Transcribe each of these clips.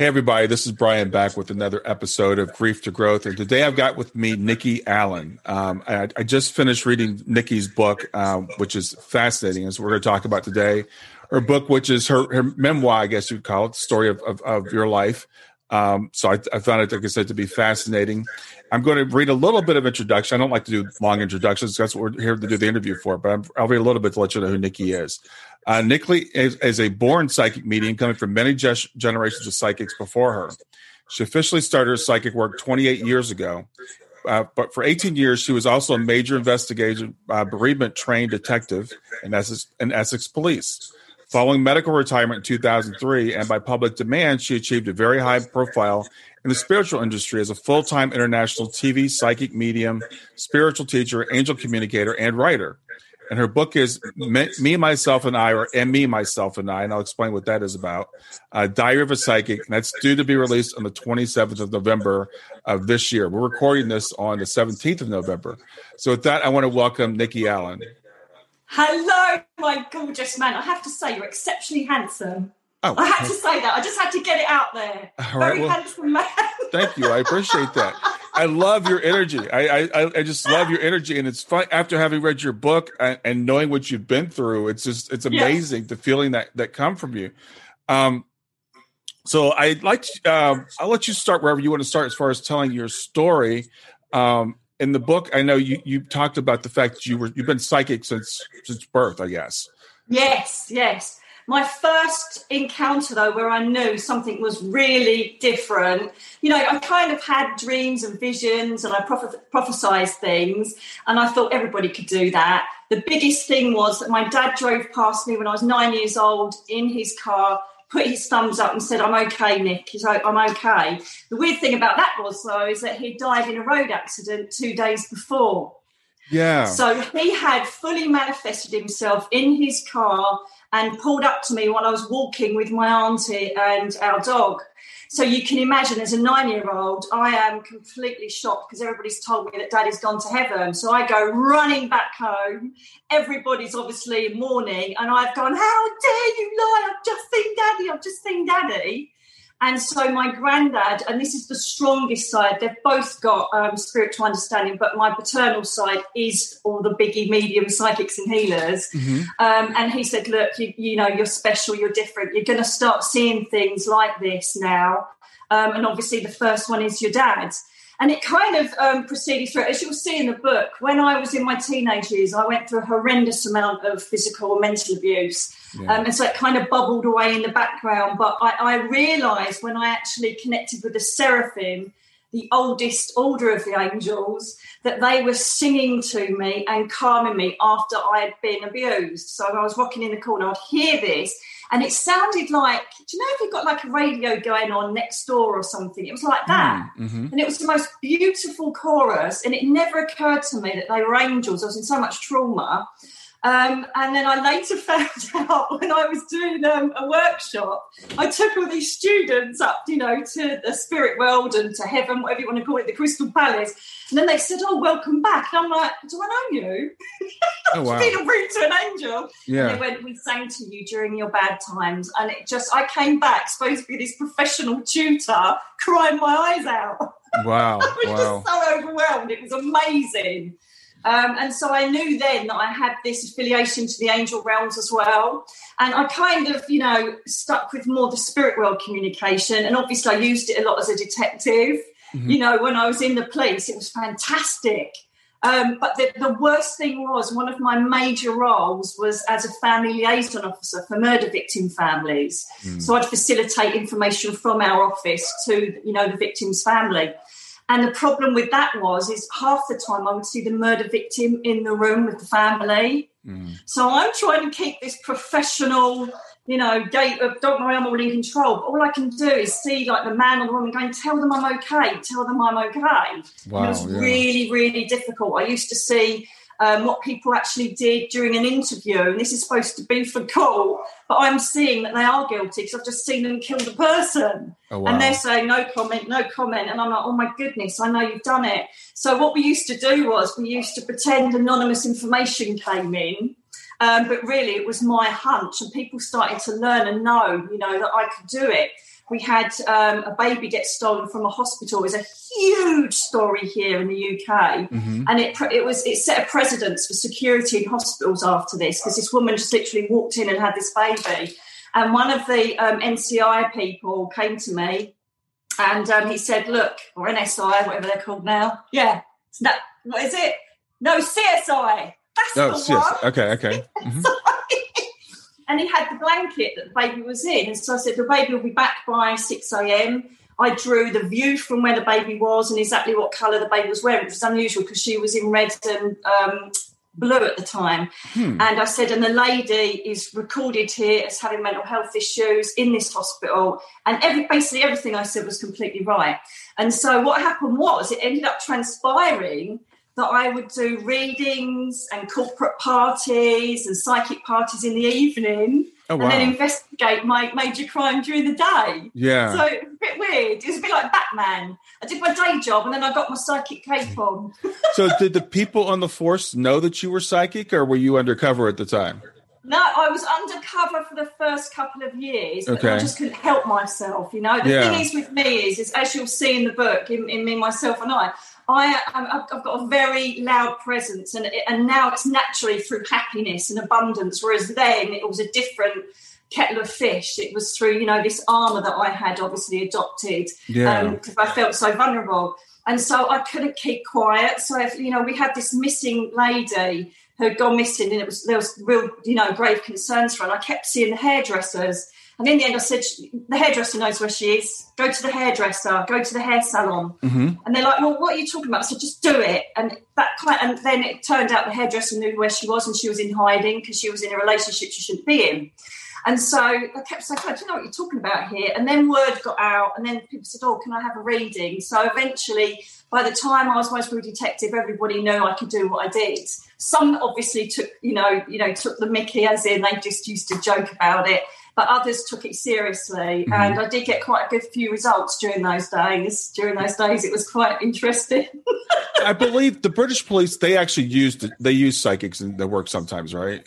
Hey, everybody, this is Brian back with another episode of Grief to Growth. And today I've got with me Nikki Allen. Um, I, I, just finished reading Nikki's book, uh, which is fascinating, as we're going to talk about today. Her book, which is her, her memoir, I guess you'd call it, the story of, of, of your life. Um, so I, I, found it, like I said, to be fascinating. I'm going to read a little bit of introduction. I don't like to do long introductions. That's what we're here to do the interview for, but i will read a little bit to let you know who Nikki is. Uh, is, is, a born psychic medium coming from many ge- generations of psychics before her. She officially started her psychic work 28 years ago. Uh, but for 18 years, she was also a major investigative uh, bereavement trained detective in Essex, in Essex Police. Following medical retirement in 2003 and by public demand, she achieved a very high profile in the spiritual industry as a full time international TV psychic medium, spiritual teacher, angel communicator, and writer and her book is me, myself and i or and me myself and i and i'll explain what that is about uh, diary of a psychic and that's due to be released on the 27th of november of this year we're recording this on the 17th of november so with that i want to welcome nikki allen hello my gorgeous man i have to say you're exceptionally handsome Oh, I had to say that. I just had to get it out there. All Very right, well, handsome man. thank you. I appreciate that. I love your energy. I, I I just love your energy, and it's fun after having read your book and, and knowing what you've been through. It's just it's amazing yes. the feeling that that come from you. Um, so I'd like to, um, I'll let you start wherever you want to start as far as telling your story. Um, in the book, I know you you talked about the fact that you were you've been psychic since since birth. I guess. Yes. Yes. My first encounter, though, where I knew something was really different, you know, I kind of had dreams and visions and I proph- prophesized things, and I thought everybody could do that. The biggest thing was that my dad drove past me when I was nine years old in his car, put his thumbs up and said, I'm okay, Nick. He's like, I'm okay. The weird thing about that was, though, is that he died in a road accident two days before. Yeah. So he had fully manifested himself in his car and pulled up to me while I was walking with my auntie and our dog. So you can imagine, as a nine-year-old, I am completely shocked because everybody's told me that Daddy's gone to heaven. So I go running back home. Everybody's obviously mourning, and I've gone, "How dare you lie? I've just seen Daddy. I've just seen Daddy." And so my granddad, and this is the strongest side, they've both got um, spiritual understanding, but my paternal side is all the biggie medium psychics and healers. Mm-hmm. Um, and he said, look, you, you, know, you're special, you're different. You're going to start seeing things like this now. Um, and obviously the first one is your dad's. And it kind of um, proceeded through, as you'll see in the book, when I was in my teenage years, I went through a horrendous amount of physical and mental abuse. Yeah. Um, and so it kind of bubbled away in the background. But I, I realized when I actually connected with the seraphim, the oldest order of the angels, that they were singing to me and calming me after I had been abused. So I was rocking in the corner, I'd hear this and it sounded like do you know if you've got like a radio going on next door or something? It was like that. mm, mm-hmm. and it was the most beautiful chorus and it never occurred to me that they were angels. I was in so much trauma Um, and then I later found out when I was doing um, a workshop, I took all these students up, you know, to the spirit world and to heaven, whatever you want to call it, the Crystal Palace. And then they said, "Oh, welcome back." And I'm like, "Do I know you?" Oh, wow. Being rude to an angel. Yeah. And they went, "We sang to you during your bad times," and it just, I came back supposed to be this professional tutor, crying my eyes out. Wow! I was wow. just so overwhelmed. It was amazing. Um, and so I knew then that I had this affiliation to the angel realms as well. And I kind of, you know, stuck with more the spirit world communication. And obviously, I used it a lot as a detective. Mm-hmm. You know, when I was in the police, it was fantastic. Um, but the, the, worst thing was one of my major roles was as a family liaison officer for murder victim families. Mm. So I'd facilitate information from our office to, you know, the victim's family. And the problem with that was, is half the time I would see the murder victim in the room with the family. Mm. So I'm trying to keep this professional, you know, gate of don't worry, I'm all in control. But all I can do is see like the man or the woman going, tell them I'm okay, tell them I'm okay. Wow, it was yeah. really, really difficult. I used to see um, what people actually did during an interview. And this is supposed to be for cool, but I'm seeing that they are guilty because I've just seen them kill the person. Oh, wow. And they're saying, no comment, no comment. And I'm like, oh my goodness, I know you've done it. So what we used to do was we used to pretend anonymous information came in. Um, but really, it was my hunch, and people started to learn and know, you know, that I could do it we had um, a baby get stolen from a hospital. It was a huge story here in the UK, mm-hmm. and it it was it set a precedence for security in hospitals after this because this woman just literally walked in and had this baby, and one of the um, NCI people came to me, and um, he said, "Look, or NSI, whatever they're called now, yeah, that what is it? No CSI. That's no, the one. Okay, okay." Mm-hmm and he had the blanket that the baby was in. And so I said, the baby will be back by 6 a.m. I drew the view from where the baby was and exactly what colour the baby was wearing, which was unusual because she was in red and um, blue at the time. Hmm. And I said, and the lady is recorded here as having mental health issues in this hospital. And every basically everything I said was completely right. And so what happened was it ended up transpiring that I would do readings and corporate parties and psychic parties in the evening. Oh, wow. And then investigate my major crime during the day. Yeah. So a bit weird. It was a bit like Batman. I did my day job and then I got my psychic cape on. so did the people on the force know that you were psychic or were you undercover at the time? No, I was undercover for the first couple of years, but okay. I just couldn't help myself. You know, the yeah. thing is with me is, is as you'll see in the book, in, in me, myself, and I, I, have got a very loud presence, and and now it's naturally through happiness and abundance. Whereas then it was a different kettle of fish. It was through you know this armor that I had obviously adopted yeah. because um, I felt so vulnerable, and so I couldn't keep quiet. So if, you know we had this missing lady who had gone missing, and it was there was real you know grave concerns for her. And I kept seeing the hairdressers and in the end, I said, the hairdresser knows where she is. Go to the hairdresser. Go to the hair salon. Mm-hmm. And they're like, well, what are you talking about? I said, just do it. And that kind, and then it turned out the hairdresser knew where she was, and she was in hiding because she was in a relationship she shouldn't be in. And so I kept saying, I don't know what you're talking about here. And then word got out, and then people said, Oh, can I have a reading? So eventually, by the time I was Westbury detective, everybody knew I could do what I did. Some obviously took, you know, you know, took the Mickey as in they just used to joke about it but others took it seriously. Mm-hmm. And I did get quite a good few results during those days. During those days, it was quite interesting. I believe the British police they actually used they use psychics in their work sometimes, right?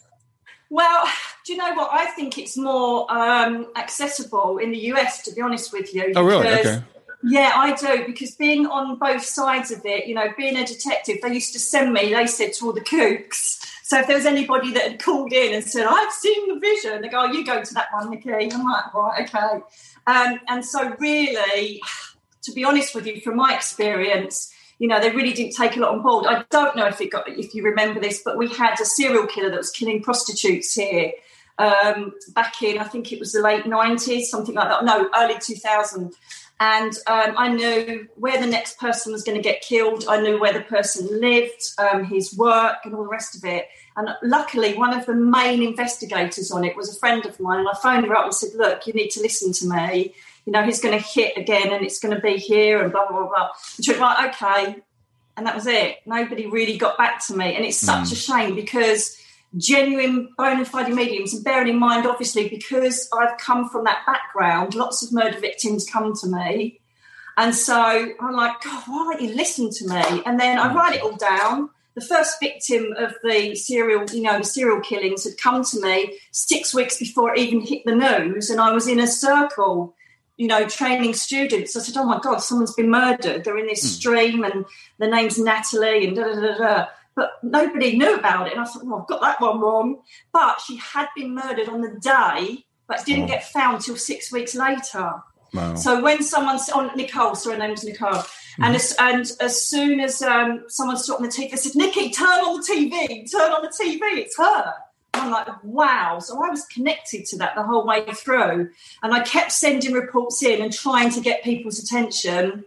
Well, do you know what? I think it's more um, accessible in the US, to be honest with you. Oh, really? Okay. Yeah, I do because being on both sides of it, you know, being a detective, they used to send me. They said to all the kooks so if there was anybody that had called in and said, I've seen the vision, they go, oh, you go to that one, Nikki. I'm like, right, okay. Um, and so really, to be honest with you, from my experience, you know, they really didn't take a lot on board. I don't know if it got if you remember this, but we had a serial killer that was killing prostitutes here um, back in I think it was the late nineties, something like that. No, early two thousand. And um, I knew where the next person was going to get killed. I knew where the person lived, um, his work, and all the rest of it. And luckily, one of the main investigators on it was a friend of mine. And I phoned her up and said, Look, you need to listen to me. You know, he's going to hit again and it's going to be here and blah, blah, blah. And she went, Right, okay. And that was it. Nobody really got back to me. And it's such mm. a shame because genuine bona fide mediums. And bearing in mind, obviously, because I've come from that background, lots of murder victims come to me. And so I'm like, God, why don't you listen to me? And then I write it all down. The first victim of the serial, you know, the serial killings had come to me six weeks before it even hit the news, and I was in a circle, you know, training students. I said, "Oh my God, someone's been murdered. They're in this mm. stream, and the name's Natalie, and da da da da." But nobody knew about it, and I thought, "Well, I've got that one wrong." But she had been murdered on the day, but didn't oh. get found till six weeks later. Wow. So when someone on oh, Nicole, sorry, her name's Nicole, mm-hmm. and as, and as soon as um, someone stopped on the TV, they said, "Nikki, turn on the TV, turn on the TV, it's her." And I'm like, wow. So I was connected to that the whole way through, and I kept sending reports in and trying to get people's attention.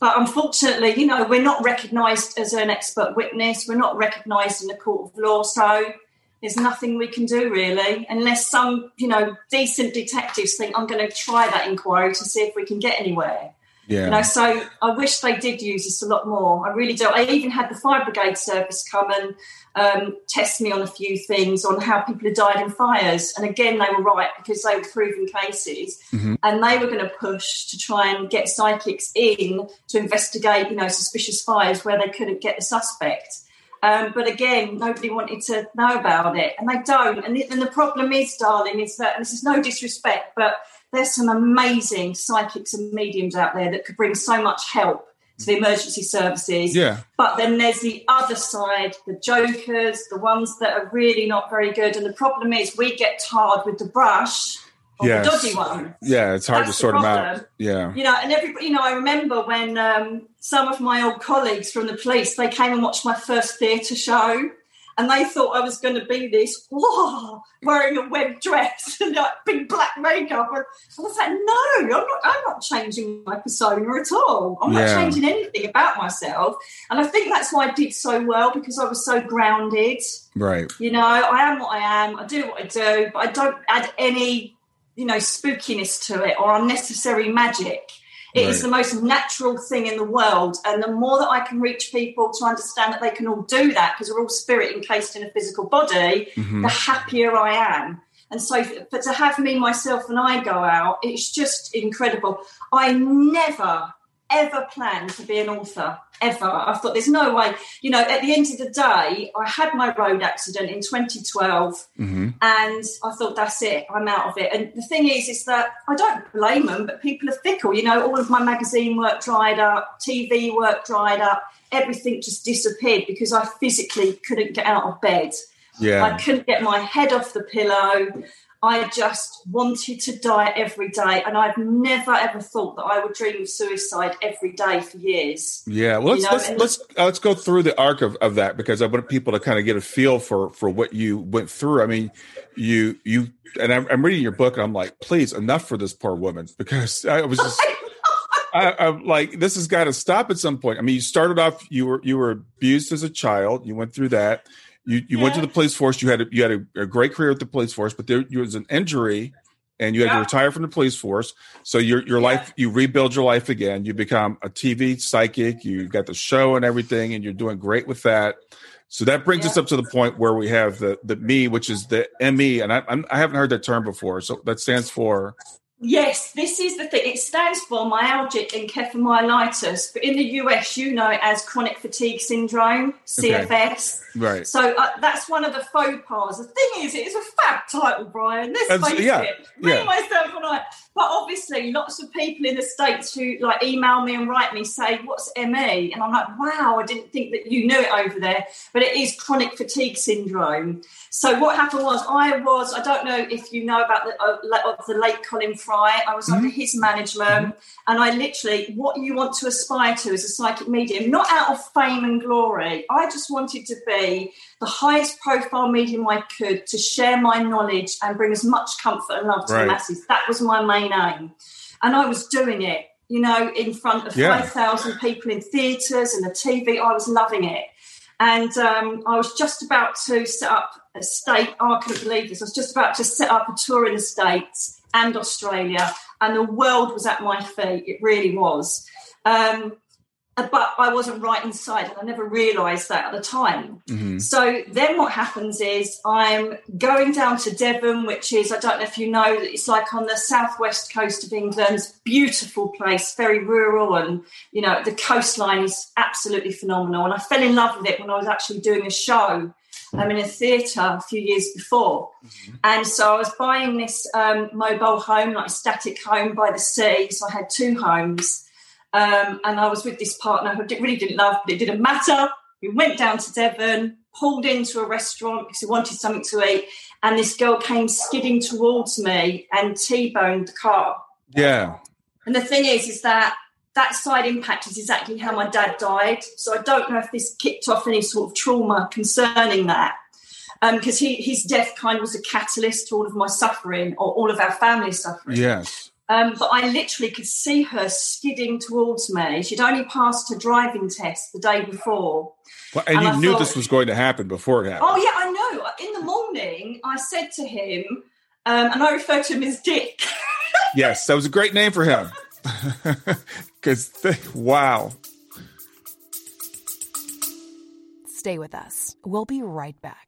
But unfortunately, you know, we're not recognised as an expert witness. We're not recognised in the court of law. So there's nothing we can do really, unless some, you know, decent detectives think I'm going to try that inquiry to see if we can get anywhere. Yeah. You know, so I wish they did use this a lot more. I really do. I even had the fire brigade service come and um, test me on a few things on how people had died in fires. And again, they were right because they were proven cases, mm-hmm. and they were going to push to try and get psychics in to investigate, you know, suspicious fires where they couldn't get the suspect. Um, but again, nobody wanted to know about it, and they don't. And the, and the problem is, darling, is that this is no disrespect, but there's some amazing psychics and mediums out there that could bring so much help to the emergency services. Yeah. But then there's the other side, the jokers, the ones that are really not very good. And the problem is, we get tarred with the brush yes. the dodgy ones. Yeah, it's hard That's to sort them out. Yeah. You know, and everybody, you know, I remember when um, some of my old colleagues from the police, they came and watched my first theatre show and they thought I was going to be this, whoa, wearing a web dress and like big black makeup. And I was like, no, I'm not, I'm not changing my persona at all. I'm yeah. not changing anything about myself. And I think that's why I did so well because I was so grounded. Right. You know, I am what I am. I do what I do, but I don't add any you know spookiness to it or unnecessary magic It right. is the most natural thing in the world and the more that i can reach people to understand that they can all do that because we're all spirit encased in a physical body mm-hmm. the happier i am and so but to have me myself and i go out it's just incredible i never ever planned to be an author ever. I thought there's no way. You know, at the end of the day, I had my road accident in 2012, mm-hmm. and I thought that's it. I'm out of it. And the thing is, is that I don't blame them, but people are fickle. You know, all of my magazine work dried up, TV work dried up, everything just disappeared because I physically couldn't get out of bed. Yeah. I couldn't get my head off the pillow. I just wanted to die every day, and I've never ever thought that I would dream of suicide every day for years. Yeah, well, let's you know? let's let's, uh, let's go through the arc of, of that because I want people to kind of get a feel for for what you went through. I mean, you you and I'm, I'm reading your book, and I'm like, please, enough for this poor woman because I was just. I, am like, this has got to stop at some point. I mean, you started off, you were you were abused as a child. You went through that you you yeah. went to the police force. You had a, you had a, a, great career at the police force, but there, there was an injury, and you had yeah. to retire from the police force. So your your yeah. life you rebuild your life again. You become a TV psychic. You got the show and everything, and you're doing great with that. So that brings us up to the point where we have the the me, which is the ME, and I I'm, I have not heard that term before. So that stands for Yes, this is the thing. It stands for myalgic encephalomyelitis, but in the US, you know it as chronic fatigue syndrome, CFS. Okay. Right. So uh, that's one of the faux pas. The thing is, it is a fab title, Brian. Let's face yeah, it. Me, yeah. myself, and I. But obviously, lots of people in the states who like email me and write me say, "What's ME?" And I'm like, "Wow, I didn't think that you knew it over there." But it is chronic fatigue syndrome. So what happened was, I was. I don't know if you know about the, uh, of the late Colin Fry. I was mm-hmm. under his management, mm-hmm. and I literally what you want to aspire to as a psychic medium, not out of fame and glory. I just wanted to be the highest profile medium I could to share my knowledge and bring as much comfort and love to right. the masses. That was my main aim. And I was doing it, you know, in front of yeah. 5,000 people in theatres and the TV. I was loving it. And um, I was just about to set up a state. Oh, I couldn't believe this. I was just about to set up a tour in the States and Australia, and the world was at my feet. It really was. Um, but I wasn't right inside, and I never realised that at the time. Mm-hmm. So then, what happens is I'm going down to Devon, which is I don't know if you know that it's like on the southwest coast of England, beautiful place, very rural, and you know the coastline is absolutely phenomenal. And I fell in love with it when I was actually doing a show. I'm um, in a theatre a few years before, mm-hmm. and so I was buying this um, mobile home, like a static home by the sea. So I had two homes um, and I was with this partner who really didn't love, but it didn't matter. We went down to Devon, pulled into a restaurant because we wanted something to eat, and this girl came skidding towards me and T-boned the car. Yeah. And the thing is, is that that side impact is exactly how my dad died. So I don't know if this kicked off any sort of trauma concerning that. Because um, his death kind of was a catalyst to all of my suffering or all of our family suffering. Yes. Um, but I literally could see her skidding towards me. She'd only passed her driving test the day before. Well, and, and you I knew thought, this was going to happen before it happened. Oh, yeah, I know. In the morning, I said to him, um, and I refer to him as Dick. yes, that was a great name for him. Because, wow. Stay with us. We'll be right back.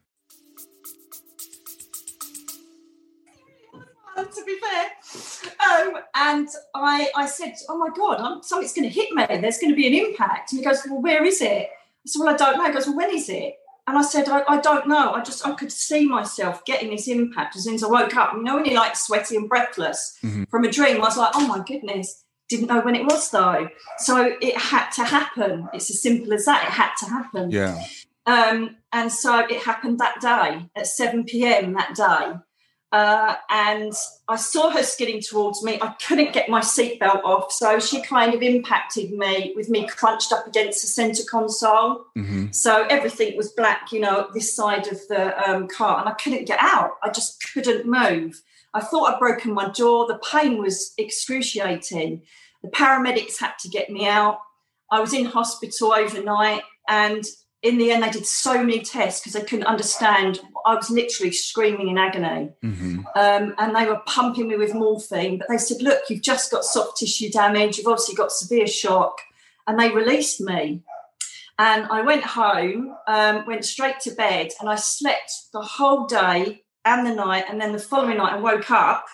Um, and I, I said, "Oh my God, I'm, something's going to hit me. There's going to be an impact." And he goes, "Well, where is it?" I said, "Well, I don't know." He goes, "Well, when is it?" And I said, I, I, don't know. I just I could see myself getting this impact as soon as I woke up. You know, when you're like sweaty and breathless mm-hmm. from a dream, I was like, oh my goodness, didn't know when it was though. So it had to happen. It's as simple as that. It had to happen. Yeah. Um, and so it happened that day at 7 p.m. that day. Uh, and I saw her skidding towards me. I couldn't get my seatbelt off, so she kind of impacted me with me crunched up against the centre console. Mm-hmm. So everything was black, you know, this side of the um, car, and I couldn't get out. I just couldn't move. I thought I'd broken my jaw. The pain was excruciating. The paramedics had to get me out. I was in hospital overnight, and in the end, they did so many tests because they couldn't understand. I was literally screaming in agony. Mm-hmm. Um, and they were pumping me with morphine. But they said, Look, you've just got soft tissue damage. You've obviously got severe shock. And they released me. And I went home, um, went straight to bed, and I slept the whole day and the night. And then the following night, I woke up.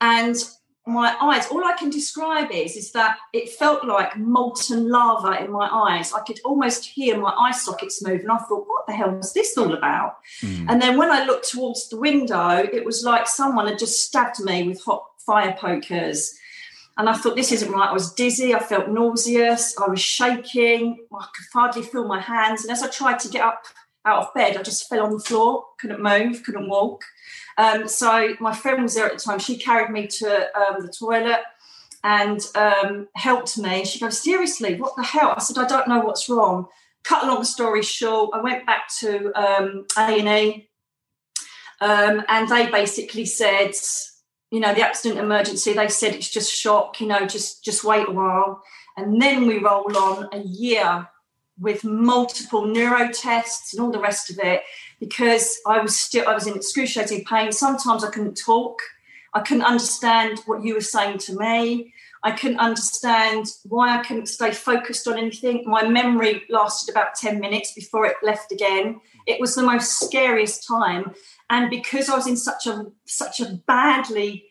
And my eyes. All i can describe is is that it felt like molten lava in my eyes. I could almost hear my eye sockets move and i thought what the hell is this all about? Mm. and then when i looked towards the window it was like someone had just stabbed me with hot fire pokers. And i thought this isn't right. I was dizzy. I felt nauseous. I was shaking. I could hardly feel my hands. And as i tried to get up out of bed i just fell on the floor couldn't move couldn't walk um, so my friend was there at the time. She carried me to um, the toilet and um, helped me. She goes, seriously, what the hell? I said, I don't know what's wrong. Cut a long story short, I went back to um, A&E um, and they basically said, you know, the accident emergency, they said it's just shock, you know, just just wait a while. And then we roll on a year with multiple neuro tests and all the rest of it because I was still I was in excruciating pain. Sometimes I couldn't talk. I couldn't understand what you were saying to me. I couldn't understand why I couldn't stay focused on anything. My memory lasted about 10 minutes before it left again. It was the most scariest time. And because I was in such a such a badly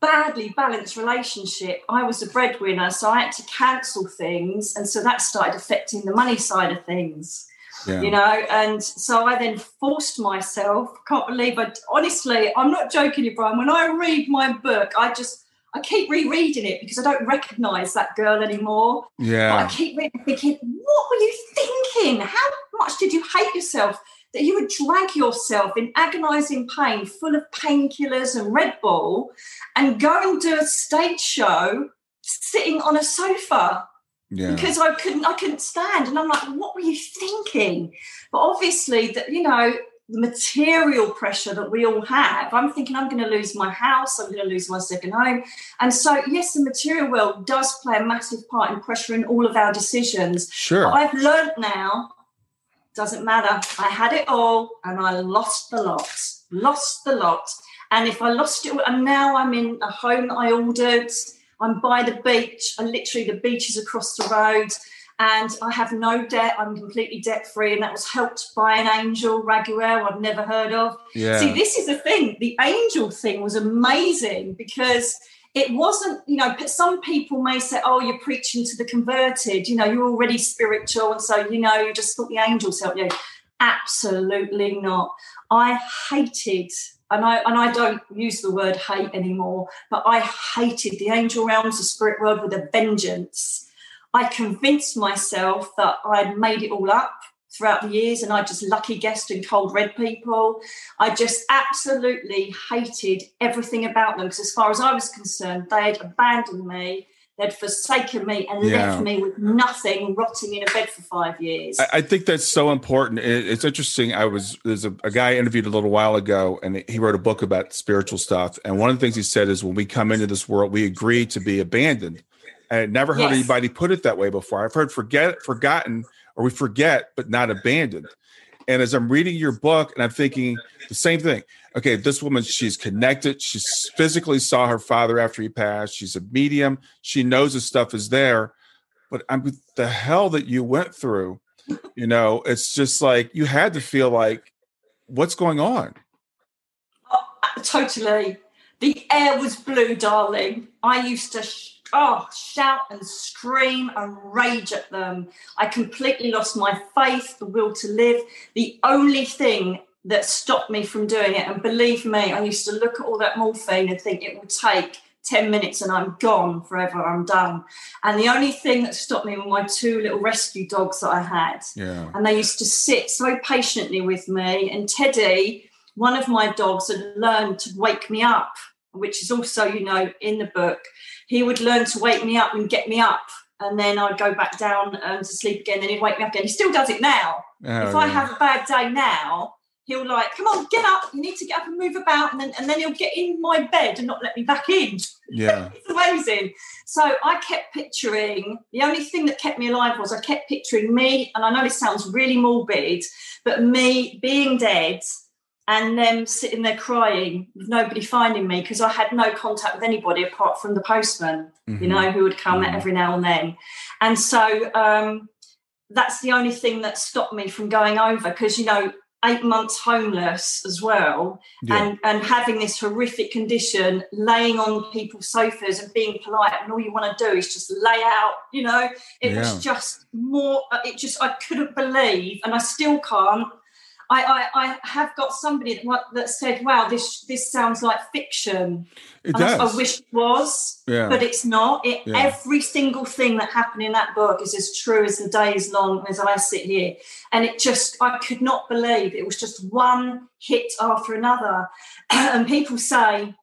badly balanced relationship. I was a breadwinner, so I had to cancel things. And so that started affecting the money side of things. Yeah. You know, and so I then forced myself. Can't believe I honestly, I'm not joking you, Brian. When I read my book, I just I keep rereading it because I don't recognize that girl anymore. Yeah. But I keep reading thinking, what were you thinking? How much did you hate yourself? that you would drag yourself in agonizing pain, full of painkillers and Red Bull, and go and do a stage show sitting on a sofa Yeah. because I couldn't I couldn't stand and I'm like what were you thinking? But obviously that you know the material pressure that we all have I'm thinking I'm going to lose my house I'm going to lose my second home. And so yes the material world does play a massive part in pressuring all of our decisions. Sure. but I've learned now doesn't matter. I had it all and I lost the lot lost the lot. And if I lost it and now I'm in a home that I ordered I'm by the beach. I literally the beach is across the road, and I have no debt. I'm completely debt free, and that was helped by an angel, Raguel, I've never heard of. yeah. See, this is the thing. The angel thing was amazing because it wasn't. You know, some people may say, "Oh, you're preaching to the converted." You know, you're already spiritual, and so you know, you just thought the angels helped you. Absolutely not. I hated and I and I don't use the word hate anymore, but I hated the angel realms, the spirit world with a vengeance. I convinced myself that I'd made it all up throughout the years and I just lucky guessed and cold read people. I just absolutely hated everything about them because as far as I was concerned, they had abandoned me, they'd forsaken me and Yeah. left me with nothing, rotting in a bed for five years. I, I think that's so important. It- it's interesting. I was there's a, a guy I interviewed a little while ago, and he wrote a book about spiritual stuff. And one of the things he said is, when we come into this world, we agree to be abandoned. I had never heard Yes. anybody put it that way before. I've heard forget, forgotten, or we forget, but not abandoned. And as I'm reading your book, and I'm thinking the same thing. Okay, this woman, she's connected. She physically saw her father after he passed. She's a medium. She knows the stuff is there. But I'm the hell that you went through. You know, it's just like you had to feel like, what's going on? Oh, totally. The air was blue, darling. I used to sh- oh shout and scream and rage at them. I completely lost my faith, the will to live. The only thing that stopped me from doing it, and believe me, I used to look at all that morphine and think it will take 10 minutes and I'm gone forever, I'm done. And the only thing that stopped me were my two little rescue dogs that I had Yeah. and they used to sit so patiently with me. And Teddy, one of my dogs, had learned to wake me up, which is also, you know, in the book. He would learn to wake me up and get me up, and then I'd go back down um, to sleep again. Then he'd wake me up again. He still does it now. Oh, if I yeah. have a bad day now, he'll like, "Come on, get up! You need to get up and move about." And then, and then he'll get in my bed and not let me back in. yeah. It's amazing. So I kept picturing the only thing that kept me alive was I kept picturing me, and I know this sounds really morbid, but me being dead and them sitting there crying with nobody finding me because I had no contact with anybody apart from the postman, you Mhm. know, who would come Mhm. every now and then. And so um, that's the only thing that stopped me from going over because, you know, eight months homeless as well Yeah. and and having this horrific condition laying on people's sofas and being polite and all you want to do is just lay out you know it Yeah. was just more uh, it just i couldn't believe and i still can't I, I, I have got somebody that, that said, "Wow, this this sounds like fiction." It And I, does. I wish it was, Yeah. but it's not. It, Yeah. Every single thing that happened in that book is as true as the day is long as I sit here. And it just, I could not believe it was just one hit after another. and people say,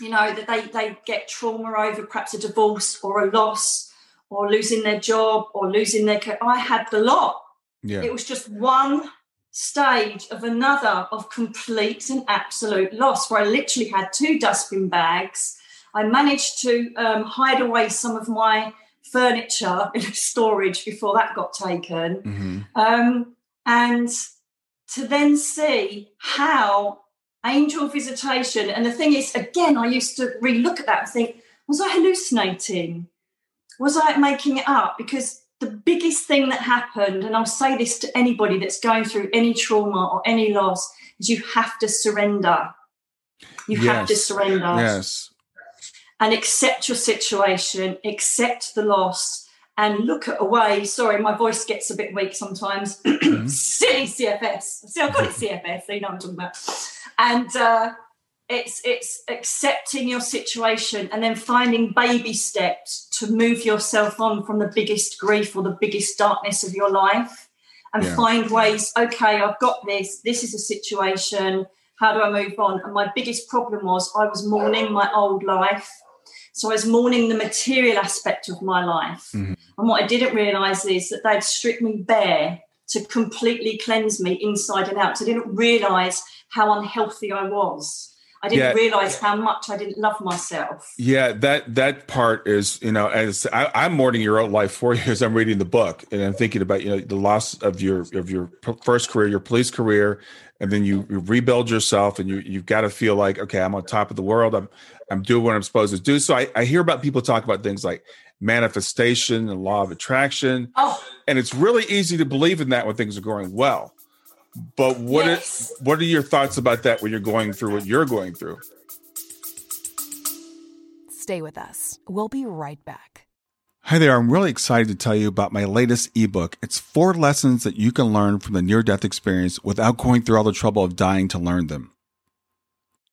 you know, that they, they get trauma over perhaps a divorce or a loss or losing their job or losing their. I had the lot. yeah. It was just one stage of another of complete and absolute loss where I literally had two dustbin bags. I managed to um, hide away some of my furniture in storage before that got taken. Mhm. Um, and to then see how angel visitation, and the thing is, again, I used to re look at that and think, was I hallucinating? Was I making it up? Because the biggest thing that happened, and I'll say this to anybody that's going through any trauma or any loss, is you have to surrender. You have to surrender Yes. and accept your situation, accept the loss, and look at a way. Sorry, my voice gets a bit weak sometimes. Silly CFS. See, I've got it CFS, so you know what I'm talking about. And uh, it's it's accepting your situation and then finding baby steps to move yourself on from the biggest grief or the biggest darkness of your life and Yeah. find ways, okay, I've got this, this is a situation, how do I move on? And my biggest problem was I was mourning my old life. So I was mourning the material aspect of my life. Mhm. And what I didn't realize is that they'd stripped me bare to completely cleanse me inside and out. So I didn't realize how unhealthy I was. I didn't Yeah. realize how much I didn't love myself. Yeah, that that part is, you know, as I, I'm mourning your own life for you as I'm reading the book, and I'm thinking about, you know, the loss of your of your first career, your police career, and then you, you rebuild yourself, and you you've got to feel like, okay, I'm on top of the world. I'm I'm doing what I'm supposed to do. So I, I hear about people talk about things like manifestation and law of attraction, Oh, and it's really easy to believe in that when things are going well. But what Yes. are, what are your thoughts about that when you're going through what you're going through? Stay with us. We'll be right back. Hi there. I'm really excited to tell you about my latest ebook. It's four lessons that you can learn from the near death experience without going through all the trouble of dying to learn them.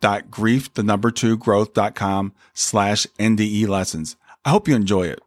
www.grief, the number two growth.com slash NDE lessons. I hope you enjoy it.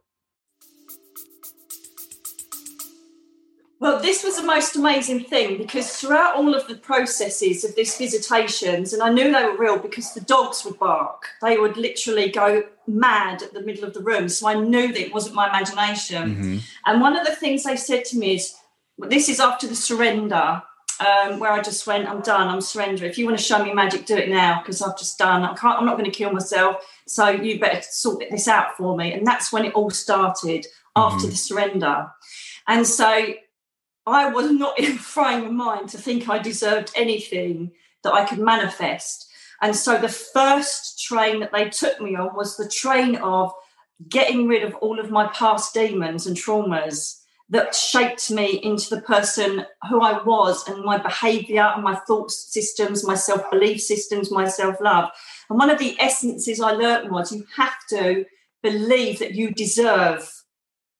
Well, this was the most amazing thing because throughout all of the processes of these visitations, and I knew they were real because the dogs would bark. They would literally go mad at the middle of the room. So I knew that it wasn't my imagination. Mm-hmm. And one of the things they said to me is, this is after the surrender, um, where I just went, I'm done, I'm surrendering. If you want to show me magic, do it now because I've just done. I can't, I'm not going to kill myself. So you better sort this out for me. And that's when it all started after the surrender. And so I was not in frame of mind to think I deserved anything that I could manifest. And so the first train that they took me on was the train of getting rid of all of my past demons and traumas that shaped me into the person who I was and my behavior and my thought systems, my self belief systems, my self love. And one of the essences I learned was you have to believe that you deserve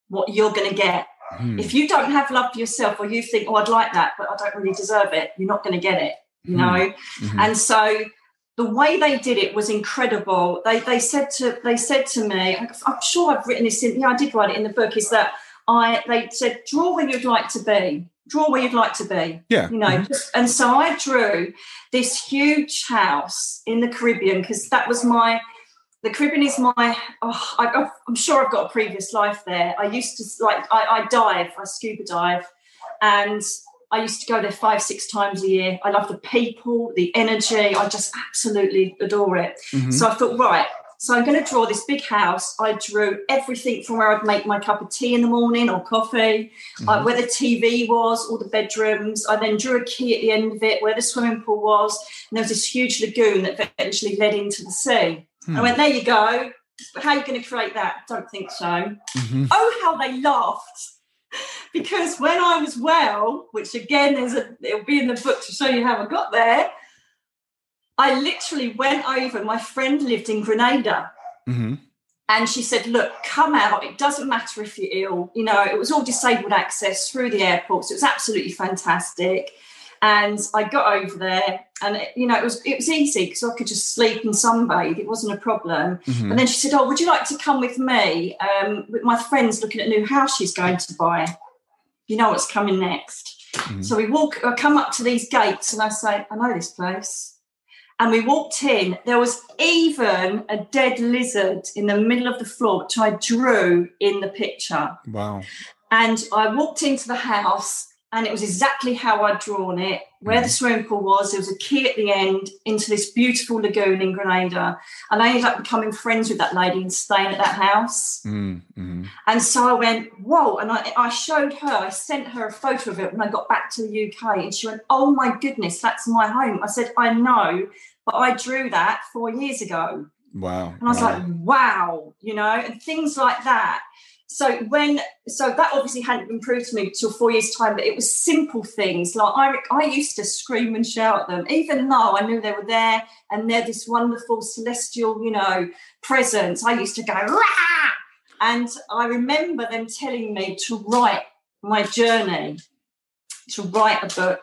what you're going to get. Hmm. If you don't have love for yourself or you think, oh, I'd like that, but I don't really deserve it, you're not going to get it, you know? Mhm. And so the way they did it was incredible. They they said to they said to me, I'm sure I've written this in, yeah, I did write it in the book, is that I they said, draw where you'd like to be. Draw where you'd like to be Yeah. you know Mhm. and so i drew this huge house in the caribbean because that was my the caribbean is my oh, I, i'm sure i've got a previous life there i used to like I, I dive i scuba dive and i used to go there five six times a year i love the people the energy i just absolutely adore it Mhm. so I thought, right, so I'm going to draw this big house. I drew everything from where I'd make my cup of tea in the morning or coffee, uh, where the TV was, all the bedrooms. I then drew a key at the end of it, where the swimming pool was. And there was this huge lagoon that eventually led into the sea. I went, there you go. But how are you going to create that? Don't think so. Mhm. Oh, how they laughed. Because when I was well, which again there's a it'll be in the book to show you how I got there, I literally went over. My friend lived in Grenada. Mhm. And she said, Look, come out. It doesn't matter if you're ill. You know, it was all disabled access through the airports. It was absolutely fantastic. And I got over there, and it, you know, it was it was easy because I could just sleep and sunbathe. It wasn't a problem. Mhm. And then she said, "Oh, would you like to come with me? Um, with my friends looking at a new house she's going to buy. You know what's coming next." Mhm. So we walk. I come up to these gates, and I say, "I know this place." And we walked in. There was even a dead lizard in the middle of the floor, which I drew in the picture. Wow. And I walked into the house, and it was exactly how I'd drawn it. Where the swimming pool was, there was a key at the end into this beautiful lagoon in Grenada. And I ended up becoming friends with that lady and staying at that house. Mm, mhm. And so I went, whoa. And I, I showed her, I sent her a photo of it when I got back to the UK. And she went, oh my goodness, that's my home. I said, I know, but I drew that four years ago. Wow. And I was Wow. like, wow, you know, and things like that. So when so that obviously hadn't been proved to me till four years time, but it was simple things like I I used to scream and shout at them, even though I knew they were there and they're this wonderful celestial, you know, presence. I used to go rah, And I remember them telling me to write my journey, to write a book.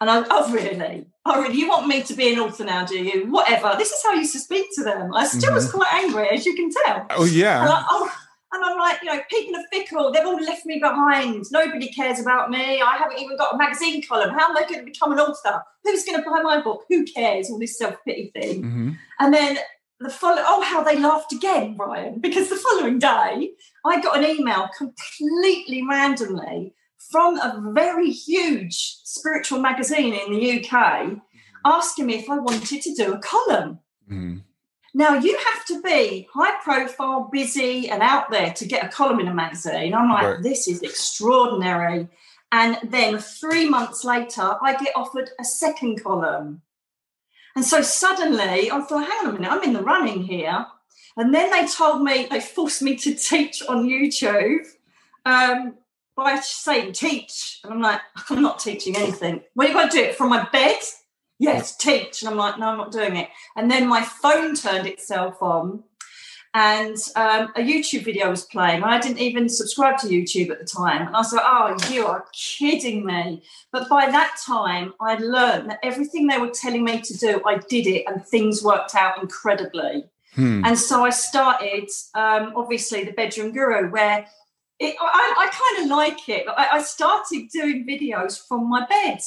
And I, oh, really? Oh, really? You want me to be an author now, do you? Whatever. This is how you used to speak to them. I still mm-hmm. was quite angry, as you can tell. Oh, yeah. And, I, oh, and I'm like, you know, people are fickle. They've all left me behind. Nobody cares about me. I haven't even got a magazine column. How am I going to become an author? Who's going to buy my book? Who cares? All this self pity thing. Mm-hmm. And then the follow oh how they laughed again brian because the following day i got an email completely randomly from a very huge spiritual magazine in the uk mm-hmm. asking me if i wanted to do a column mm. now you have to be high profile busy and out there to get a column in a magazine i'm like right. this is extraordinary and then three months later i get offered a second column and so suddenly I thought, hang on a minute, I'm in the running here. And then they told me, they forced me to teach on YouTube um, by saying teach. And I'm like, I'm not teaching anything. What are you going to do it from my bed? Yes, teach. And I'm like, no, I'm not doing it. And then my phone turned itself on and um, a YouTube video was playing. I didn't even subscribe to YouTube at the time. And I was like, oh, you are kidding me. But by that time, I'd learned that everything they were telling me to do, I did it, and things worked out incredibly. Hmm. And so I started, um, obviously, the Bedroom Guru, where it, I, I kind of like it. I, I, started doing videos from my bed.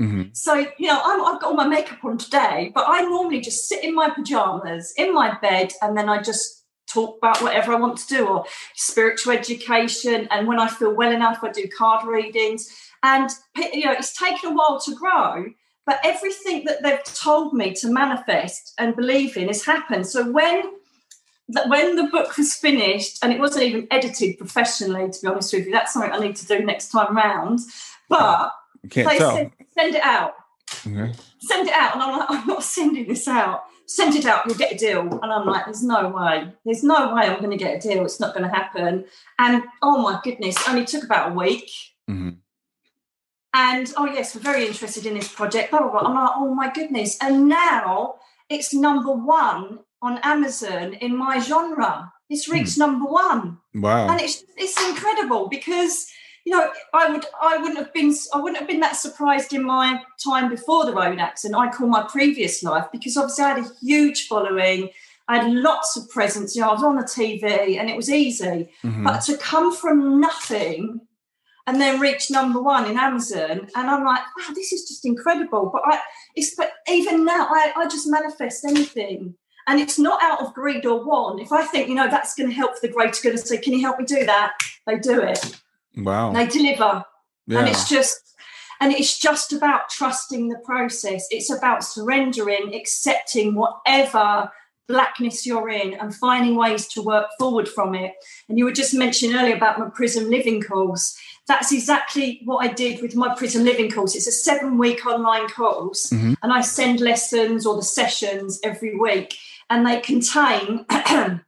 Mm-hmm. So, you know, i have got all my makeup on today, but I normally just sit in my pajamas in my bed and then I just talk about whatever I want to do, or spiritual education. And when I feel well enough, I do card readings. And you know, it's taken a while to grow, but everything that they've told me to manifest and believe in has happened. So when that when the book was finished and it wasn't even edited professionally, to be honest with you, that's something I need to do next time round. But they said, send it out. Okay. Send it out. And I'm like, I'm not sending this out send it out, you'll get a deal. And I'm like, there's no way. There's no way I'm going to get a deal. It's not going to happen. And oh my goodness, only took about a week. Mm-hmm. And oh yes, we're very interested in this project. Blah, blah, blah. I'm like, oh my goodness. And now it's number one on Amazon in my genre. It's reached mm. number one. Wow. And it's it's incredible because you know, I would I wouldn't have been I wouldn't have been that surprised in my time before the road accident. I call my previous life because obviously I had a huge following. I had lots of presence. You know, I was on the TV and it was easy. Mm-hmm. But to come from nothing and then reach number one in Amazon, and I'm like, wow, this is just incredible. But I, it's but even now, I, I just manifest anything. And it's not out of greed or want. If I think, you know, that's going to help for the greater good, I say, can you help me do that? They do it. Wow. They deliver. Yeah. And it's just and it's just about trusting the process. It's about surrendering, accepting whatever blackness you're in and finding ways to work forward from it. And you were just mentioning earlier about my Prism Living course. That's exactly what I did with my Prism Living course. It's a seven week online course, mm-hmm. and I send lessons or the sessions every week, and they contain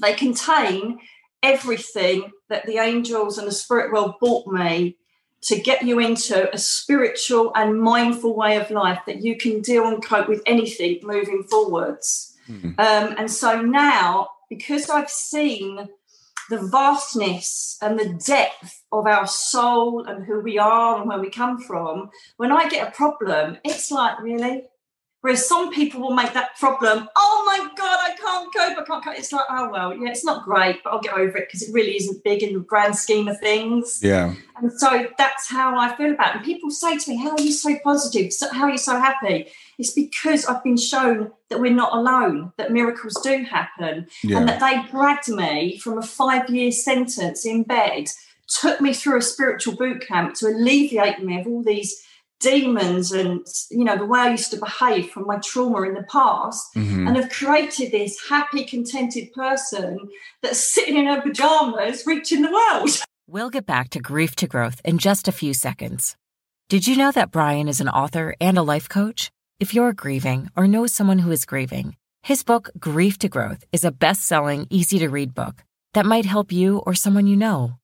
they contain everything that the angels and the spirit world brought me to get you into a spiritual and mindful way of life that you can deal and cope with anything moving forwards. Mm-hmm. Um, and so now, because I've seen the vastness and the depth of our soul and who we are and where we come from, when I get a problem, it's like, really? Whereas some people will make that problem, oh my God, I can't cope, I can't cope. It's like, oh, well, yeah, it's not great, but I'll get over it because it really isn't big in the grand scheme of things. Yeah. And so that's how I feel about it. And people say to me, how are you so positive? How are you so happy? It's because I've been shown that we're not alone, that miracles do happen, yeah. and that they dragged me from a five year sentence in bed, took me through a spiritual boot camp to alleviate me of all these demons and you know the way I used to behave from my trauma in the past mm-hmm. and have created this happy contented person that's sitting in her pajamas reaching the world. We'll get back to grief to growth in just a few seconds. Did you know that Brian is an author and a life coach? If you're grieving or know someone who is grieving, his book Grief to Growth is a best-selling, easy-to-read book that might help you or someone you know.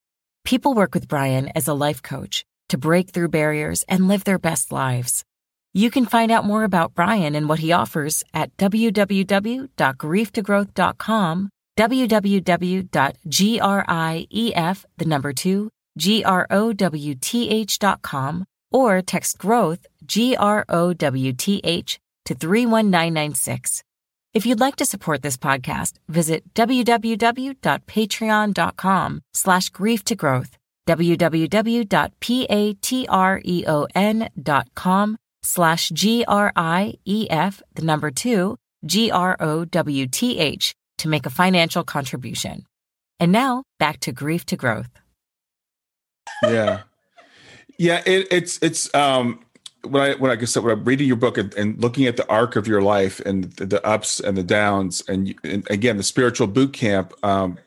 People work with Brian as a life coach to break through barriers and live their best lives. You can find out more about Brian and what he offers at www.grieftogrowth.com www.grief, the number two, G-R-O-W-T-H.com or text growth, G-R-O-W-T-H to 31996. If you'd like to support this podcast, visit www.patreon.com slash grief to growth, www.patreon.com slash G-R-I-E-F, the number two, G-R-O-W-T-H to make a financial contribution. And now back to grief to growth. Yeah. Yeah, it, it's it's um when I when I guess when I'm reading your book and, and, looking at the arc of your life and the, the ups and the downs and, and, again the spiritual boot camp um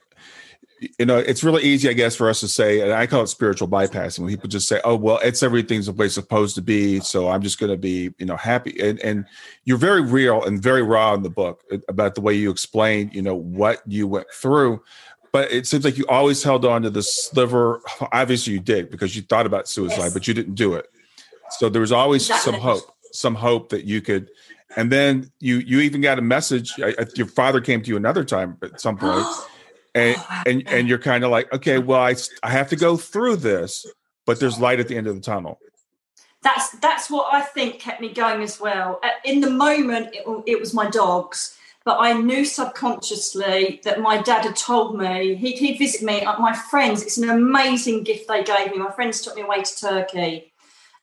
you know it's really easy i guess for us to say and i call it spiritual bypassing when people just say oh well it's everything's the way it's supposed to be so i'm just going to be you know happy and and you're very real and very raw in the book uh, about the way you explain you know what you went through but it seems like you always held on to the sliver obviously you did because you thought about suicide yes. but you didn't do it so there was always some hope, some hope that you could. And then you you even got a message. I, your father came to you another time at some point, and oh, and and you're kind of like, okay, well, I I have to go through this, but there's light at the end of the tunnel. That's that's what I think kept me going as well. In the moment, it, it was my dogs but I knew subconsciously that my dad had told me he'd, he'd visit me. My friends, it's an amazing gift they gave me. My friends took me away to Turkey,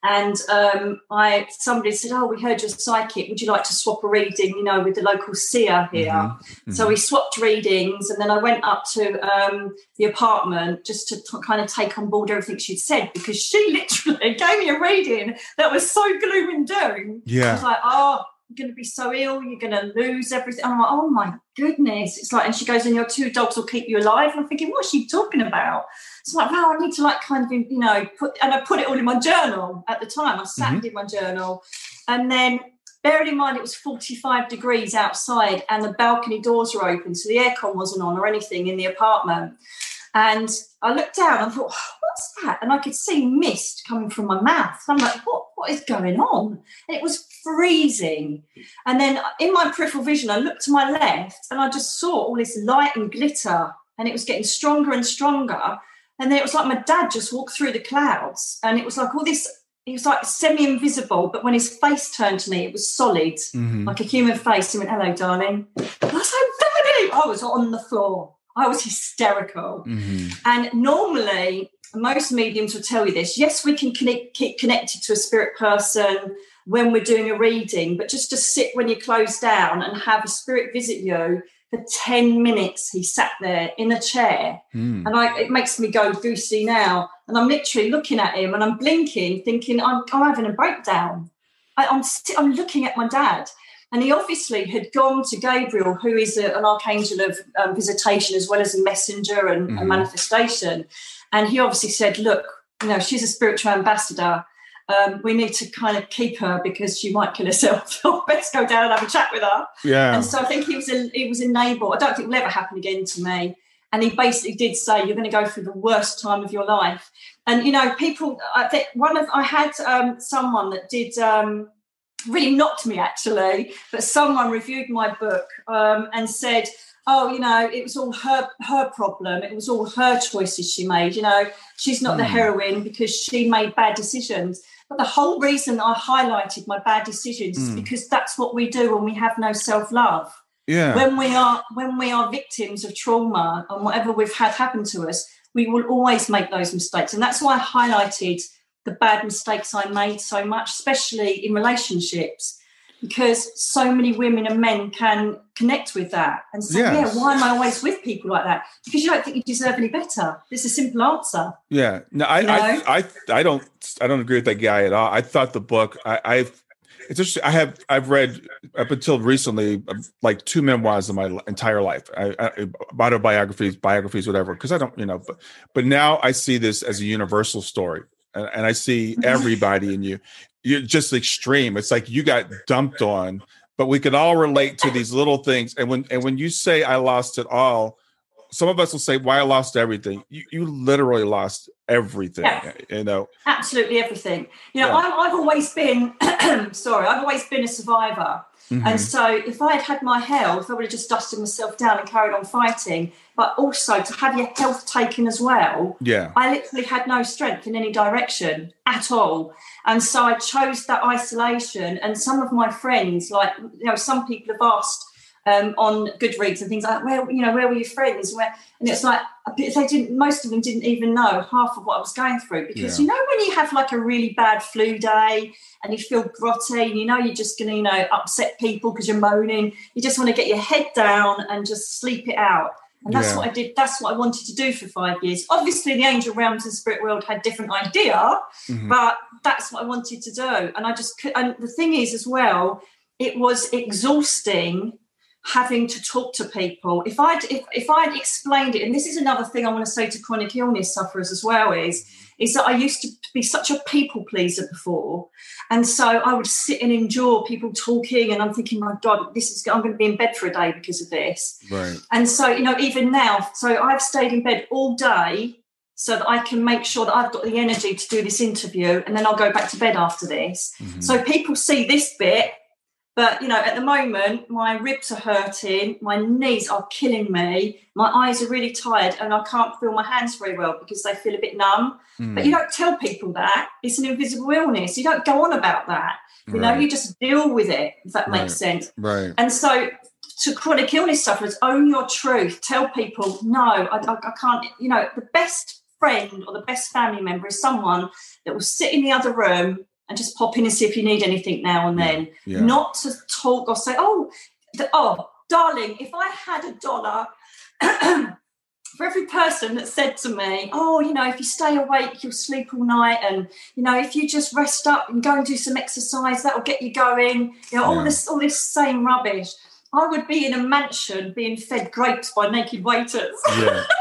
and um, I somebody said, "Oh, we heard you're psychic. Would you like to swap a reading? You know, with the local seer here." Mm-hmm. Mm-hmm. So we swapped readings, and then I went up to um, the apartment just to t- kind of take on board everything she'd said because she literally gave me a reading that was so gloom and doom. Yeah, I was like, "Oh, going to be so ill. You're going to lose everything." I'm like, "Oh my goodness!" It's like, and she goes, "And your two dogs will keep you alive." And I'm thinking, "What's she talking about?" It's like, wow, I need to like kind of, you know, put, and I put it all in my journal at the time. I sat mm-hmm. in my journal. And then bearing in mind it was 45 degrees outside and the balcony doors were open. So the aircon wasn't on or anything in the apartment. And I looked down and thought, what's that? And I could see mist coming from my mouth. I'm like, what, what is going on? And it was freezing. And then in my peripheral vision, I looked to my left and I just saw all this light and glitter and it was getting stronger and stronger. And then it was like my dad just walked through the clouds, and it was like all this. He was like semi-invisible, but when his face turned to me, it was solid, mm-hmm. like a human face. He went, "Hello, darling." I was like, I was on the floor. I was hysterical. Mm-hmm. And normally, most mediums will tell you this. Yes, we can connect, keep connected to a spirit person when we're doing a reading, but just to sit when you close down and have a spirit visit you for 10 minutes he sat there in a chair mm. and I, it makes me go goosey now and i'm literally looking at him and i'm blinking thinking i'm, I'm having a breakdown I, am I'm, I'm looking at my dad and he obviously had gone to gabriel who is a, an archangel of um, visitation as well as a messenger and mm. a hmm. manifestation and he obviously said look you know she's a spiritual ambassador um, we need to kind of keep her because she might kill herself. Let's go down and have a chat with her. Yeah. And so I think he was a, he was enabled. I don't think it will ever happen again to me. And he basically did say, "You're going to go through the worst time of your life." And you know, people. I think one of I had um, someone that did. Um, really knocked me actually but someone reviewed my book um, and said oh, you know, it was all her her problem. It was all her choices she made. You know, she's not mm. the hmm. heroine because she made bad decisions. But the whole reason I highlighted my bad decisions mm. is hmm. because that's what we do when we have no self love. Yeah. When we are when we are victims of trauma and whatever we've had happen to us, we will always make those mistakes. And that's why I highlighted the bad mistakes I made so much, especially in relationships because so many women and men can connect with that and say, yes. yeah, why am I always with people like that? Because you don't think you deserve any better. It's a simple answer. Yeah. No, I, I, I, I, don't, I don't agree with that guy at all. I thought the book, I, I've, it's interesting. I have, I've read up until recently, like two memoirs in my entire life, I, I, autobiographies, biographies, whatever. Because I don't, you know, but, but now I see this as a universal story and, and I see mm-hmm. everybody in you you're just extreme. It's like you got dumped on, but we could all relate to these little things. And when and when you say I lost it all, some of us will say, "Why I lost everything." You, you literally lost everything. Yeah. You know, absolutely everything. You know, Yeah. I'm, I've always been sorry, I've always been a survivor. Mhm. And so, if I had had my health, I would have just dusted myself down and carried on fighting. But also, to have your health taken as well, yeah, I literally had no strength in any direction at all. And so I chose that isolation. And some of my friends, like, you know, some people have asked um, on Goodreads and things like, where, you know, where were your friends? Where, and it's like, they didn't, most of them didn't even know half of what I was going through. Because, Yeah. you know, when you have like a really bad flu day and you feel grotty and you know you're just going to, you know, upset people because you're moaning, you just want to get your head down and just sleep it out. And that's Yeah. what I did. That's what I wanted to do for five years. Obviously, the angel realms and spirit world had different idea, Mhm. but that's what I wanted to do. And I just could. And the thing is, as well, it was exhausting having to talk to people. If I'd if, if I'd explained it, and this is another thing I want to say to chronic illness sufferers as well, is is that I used to be such a people pleaser before. And so I would sit and endure people talking, and I'm thinking, my God, this is I'm going to be in bed for a day because of this. right. And so, you know, even now, so I've stayed in bed all day so that I can make sure that I've got the energy to do this interview and then I'll go back to bed after this. Mhm. So people see this bit, but you know, at the moment, my ribs are hurting, my knees are killing me, my eyes are really tired, and I can't feel my hands very well because they feel a bit numb. Mm. But you don't tell people that it's an invisible illness. You don't go on about that. You know, you just deal with it, if that makes sense. right. And so, to chronic illness sufferers, own your truth. Tell people, no, I, I, I can't. You know, the best friend or the best family member is someone that will sit in the other room and just pop in and see if you need anything now and then. Yeah. Not to talk or say, oh, th- oh, darling, if I had a dollar. For every person that said to me, Oh, you know, if you stay awake, you'll sleep all night. And, you know, if you just rest up and go and do some exercise, that'll get you going. You know, all Yeah. this all this same rubbish. I would be in a mansion being fed grapes by naked waiters. yeah.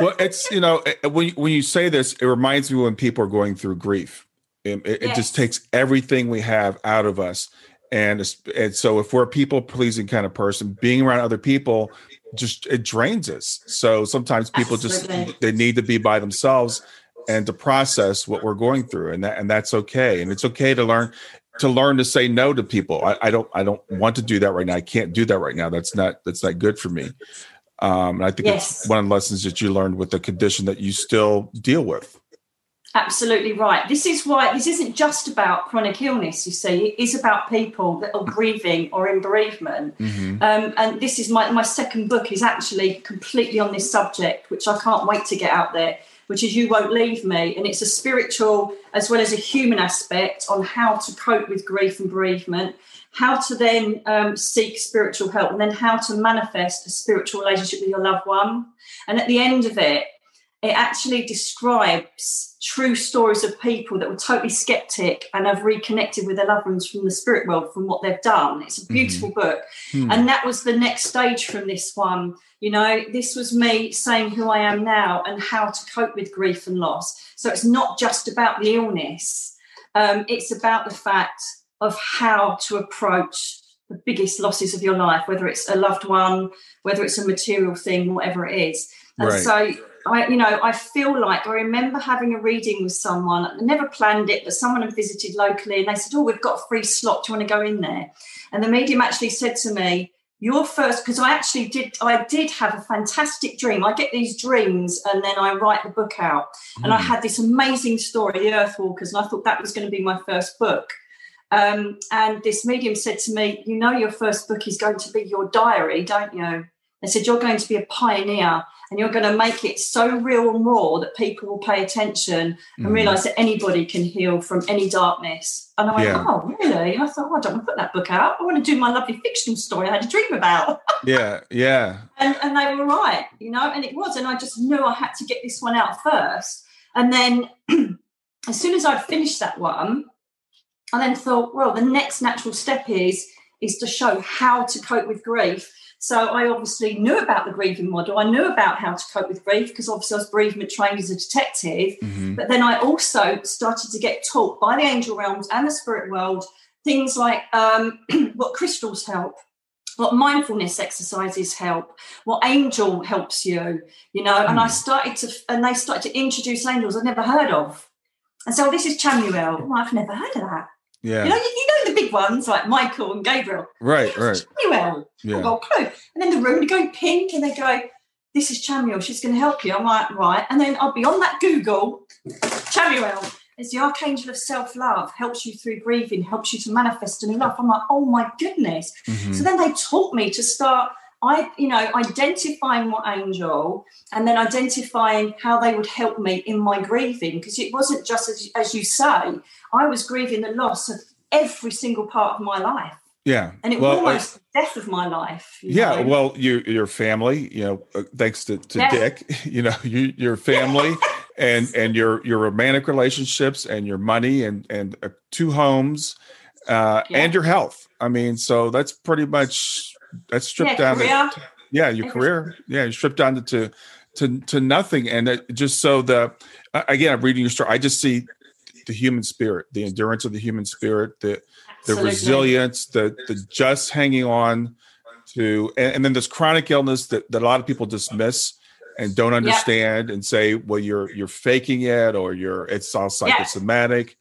Well, it's you know eh, when when you say this, it reminds me when people are going through grief. It, it, it just takes everything we have out of us, and and so if we're a people pleasing kind of person, being around other people just it drains us. So sometimes people Absolutely. just they need to be by themselves and to process what we're going through, and that and that's okay. And it's okay to learn to learn to say no to people. I, I don't I don't want to do that right now. I can't do that right now. That's not that's not good for me. Um, and I think it's one of the lessons that you learned with the condition that you still deal with. Absolutely right. This is why this isn't just about chronic illness, you see, it is about people that are grieving or in bereavement. Mm-hmm. Um, and this is my, my second book is actually completely on this subject, which I can't wait to get out there, which is You Won't Leave Me. And it's a spiritual as well as a human aspect on how to cope with grief and bereavement, how to then um, seek spiritual help, and then how to manifest a spiritual relationship with your loved one. And at the end of it, it actually describes true stories of people that were totally skeptic and have reconnected with their loved ones from the spirit world from what they've done. It's a beautiful book. Hmm. And that was the next stage from this one. You know, this was me saying who I am now and how to cope with grief and loss. So it's not just about the illness, um, it's about the fact of how to approach the biggest losses of your life, whether it's a loved one, whether it's a material thing, whatever it is. And Right. so I, you know, I feel like I remember having a reading with someone. I never planned it, but someone had visited locally and they said, Oh, we've got a free slot. Do you want to go in there? And the medium actually said to me, Your first, because I actually did, I did have a fantastic dream. I get these dreams and then I write the book out. And I had this amazing story, The Earthwalkers, and I thought that was going to be my first book. Um, and this medium said to me, You know, your first book is going to be your diary, don't you? They said, You're going to be a pioneer and you're going to make it so real and raw that people will pay attention and Mhm. realize that anybody can heal from any darkness. And I went, Yeah. Oh, really? And I thought, oh, I don't want to put that book out. I want to do my lovely fictional story I had a dream about. Yeah, yeah, And, and they were right, you know, and it was. And I just knew I had to get this one out first. And then as soon as I'd finished that one, I then thought, well, the next natural step is is to show how to cope with grief. So I obviously knew about the grieving model. I knew about how to cope with grief because obviously I was bereavement trained as a detective. Mhm. But then I also started to get taught by the angel realms and the spirit world things like um, what crystals help. what mindfulness exercises help, what angel helps you, you know. And I Hmm. started to, and they started to introduce angels I'd never heard of. And so this is Chamuel. Oh, I've never heard of that. Yeah. You know, you, you know the big ones like Michael and Gabriel. right. Right. Chamuel. Yeah. I've got a clue. And then the room would go pink and they go, This is Chamuel, she's going to help you. I'm like, Right. And then I'll be on that Google, Chamuel is the archangel of self love, helps you through breathing, helps you to manifest a new life. I'm like, Oh my goodness. Mhm. So then they taught me to start. I, you know, identifying what angel and then identifying how they would help me in my grieving because it wasn't just as, as you say, I was grieving the loss of every single part of my life Yeah. and it Well, was uh, almost the death of my life. Yeah, know. well, your your family, you know, uh, thanks to, to Yeah. Dick, you know, you, your family and and your your romantic relationships and your money and and uh, two homes uh, Yeah. and your health. I mean, so that's pretty much that's stripped yeah, down. To, yeah, your career. Yeah, you stripped down to to to, nothing, and it, just so the again, I'm reading your story. I just see the human spirit, the endurance of the human spirit, the the resilience, the the just hanging on to, and, and then this chronic illness that, that a lot of people dismiss and don't understand and say, well, you're you're faking it or you're it's all psychosomatic.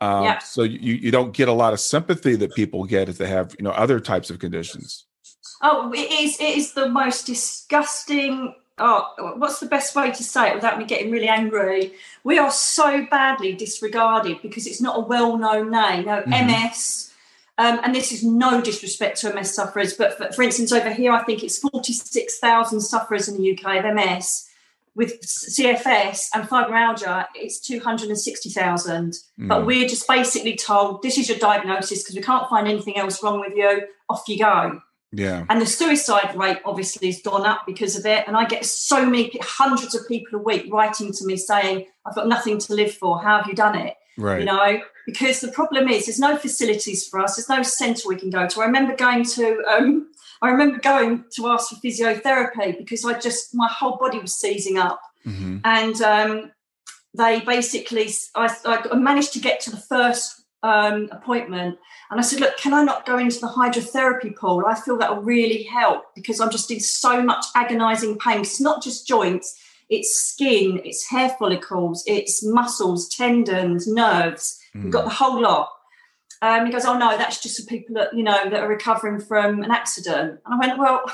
Um, Yeah. So you you don't get a lot of sympathy that people get if they have you know other types of conditions. Oh, it is. It is the most disgusting. Oh, what's the best way to say it without me getting really angry? We are so badly disregarded because it's not a well-known name. No, Mhm. MS, um, and this is no disrespect to MS sufferers, but for, for instance, over here, I think it's forty-six thousand sufferers in the UK of MS. With CFS and fibromyalgia, it's two hundred and sixty thousand. But Mm. we're just basically told this is your diagnosis because we can't find anything else wrong with you. Off you go. Yeah. And the suicide rate obviously has gone up because of it. And I get so many, hundreds of people a week writing to me saying, I've got nothing to live for. How have you done it? Right. You know, because the problem is there's no facilities for us. There's no centre we can go to. I remember going to, um, I remember going to ask for physiotherapy because I just, my whole body was seizing up hmm and um, they basically I, I managed to get to the first um, appointment and i said look can i not go into the hydrotherapy pool i feel that will really help because i'm just in so much agonizing pain it's not just joints it's skin it's hair follicles it's muscles tendons nerves you've got the whole lot um, he goes oh no that's just for people that you know that are recovering from an accident and i went well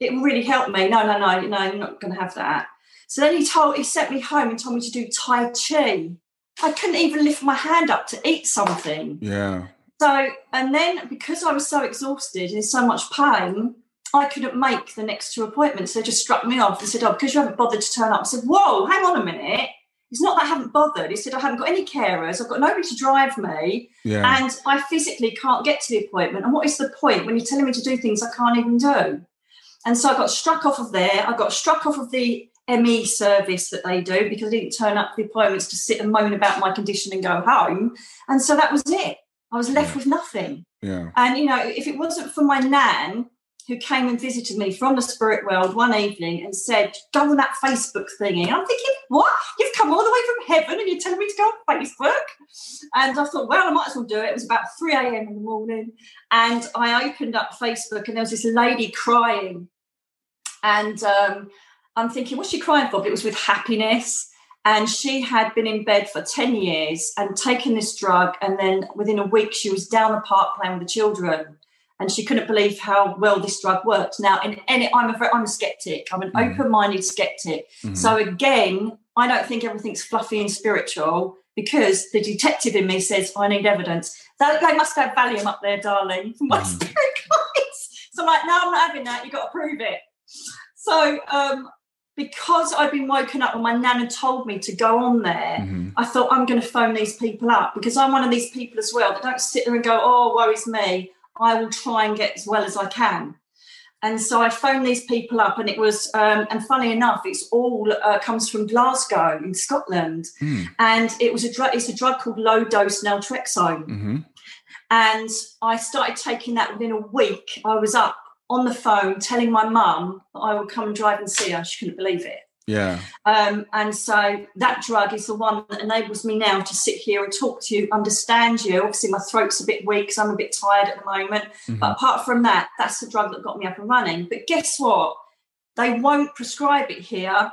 it really helped me no no no no you're not going to have that so then he told he sent me home and told me to do Tai Chi. I couldn't even lift my hand up to eat something. Yeah. So and then because I was so exhausted and in so much pain, I couldn't make the next two appointments. They just struck me off and said, Oh, because you haven't bothered to turn up. I said, Whoa, hang on a minute. It's not that I haven't bothered. He said, I haven't got any carers, I've got nobody to drive me, Yeah. and I physically can't get to the appointment. And what is the point when you're telling me to do things I can't even do? And so I got struck off of there. I got struck off of the ME service that they do because I didn't turn up the appointments to sit and moan about my condition and go home. And so that was it. I was left with nothing. yeah. And, you know, if it wasn't for my nan who came and visited me from the spirit world one evening and said, go on that Facebook thingy, And I'm thinking, what? You've come all the way from heaven and you're telling me to go on Facebook? And I thought, well, I might as well do it. It was about 3 a.m. in the morning. And I opened up Facebook and there was this lady crying. And um, I'm thinking, what's she crying for? But it was with happiness. And she had been in bed for 10 years and taken this drug. And then within a week, she was down the park playing with the children. And she couldn't believe how well this drug worked. Now, in any, I'm a very, I'm a skeptic. I'm an Mhm. open-minded skeptic. Mhm. So again, I don't think everything's fluffy and spiritual because the detective in me says I need evidence. They, they must have Valium up there, darling, from my Mhm. spirit guides. So I'm like, no, I'm not having that. You've got to prove it. So um, because I've been woken up and my nan had told me to go on there, Mhm. I thought I'm going to phone these people up because I'm one of these people as well that don't sit there and go, oh, woe is me. I will try and get as well as I can. And so I phoned these people up, and it was, um, and funny enough, it's all uh, comes from Glasgow in Scotland, Mm. and it was a drug. It's a drug called low dose naltrexone, Mhm. and I started taking that within a week. I was up on the phone telling my mum that I would come and drive and see her. She couldn't believe it. Yeah. Um, and so that drug is the one that enables me now to sit here and talk to you, understand you. Obviously, my throat's a bit weak because I'm a bit tired at the moment. Mm-hmm. But apart from that, that's the drug that got me up and running. But guess what? They won't prescribe it here.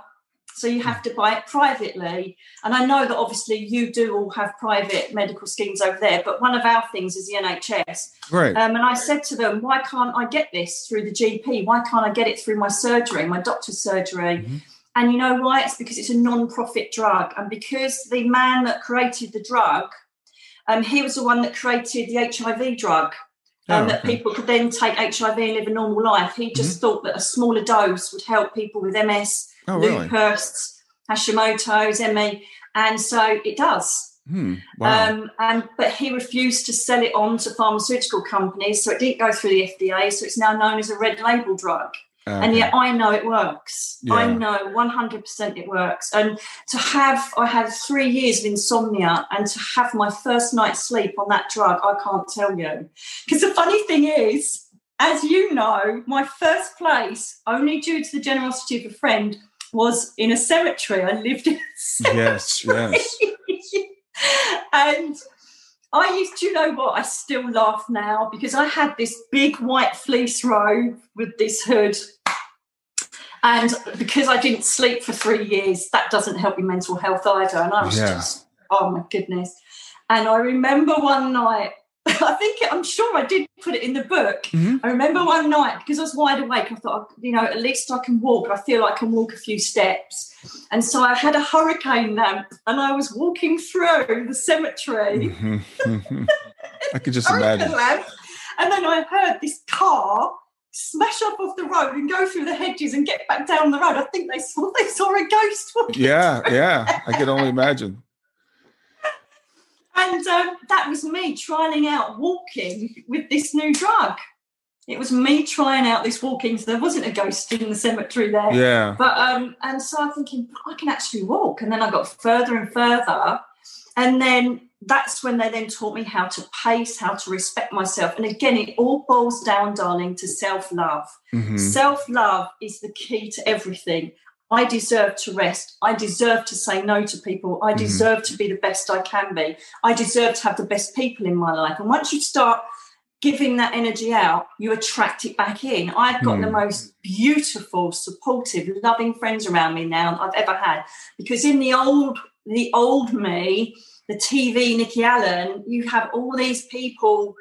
So you have to buy it privately. And I know that obviously you do all have private medical schemes over there, but one of our things is the NHS. Right. Um, and I said to them, why can't I get this through the GP? Why can't I get it through my surgery, my doctor's surgery? Mm-hmm. And you know why? It's because it's a non-profit drug, and because the man that created the drug, um, he was the one that created the HIV drug. Um, oh, okay. That people could then take HIV and live a normal life. He just mm-hmm. thought that a smaller dose would help people with MS, oh, lupus, really? Hashimoto's, ME, and so it does. Hmm, wow. um, and but he refused to sell it on to pharmaceutical companies, so it didn't go through the FDA. So it's now known as a red label drug. Okay. And yet I know it works. Yeah. I know 100% it works. And to have, I had three years of insomnia and to have my first night's sleep on that drug, I can't tell you. Because the funny thing is, as you know, my first place, only due to the generosity of a friend, was in a cemetery. I lived in a cemetery. Yes, yes. and I used to, you know what? I still laugh now because I had this big white fleece robe with this hood. And because I didn't sleep for three years, that doesn't help your mental health either. And I was yeah. just, oh my goodness. And I remember one night I think I'm sure I did put it in the book. Mm-hmm. I remember one night because I was wide awake. I thought, you know, at least I can walk. I feel like I can walk a few steps, and so I had a hurricane lamp, and I was walking through the cemetery. Mm-hmm. I could just imagine. Lamp, and then I heard this car smash up off the road and go through the hedges and get back down the road. I think they saw they saw a ghost. Yeah, yeah. I can only imagine. And um, that was me trying out walking with this new drug. It was me trying out this walking. So there wasn't a ghost in the cemetery there. Yeah. But um, and so I'm thinking I can actually walk. And then I got further and further, and then that's when they then taught me how to pace, how to respect myself. And again, it all boils down, darling, to self love. Mm-hmm. Self love is the key to everything. I deserve to rest. I deserve to say no to people. I mm-hmm. deserve mm-hmm. to be the best I can be. I deserve to have the best people in my life. And once you start giving that energy out, you attract it back in. I've got mm. the most beautiful, supportive, loving friends around me now I've ever had. Because in the old, the old me, the TV Nikki Allen, you have all these people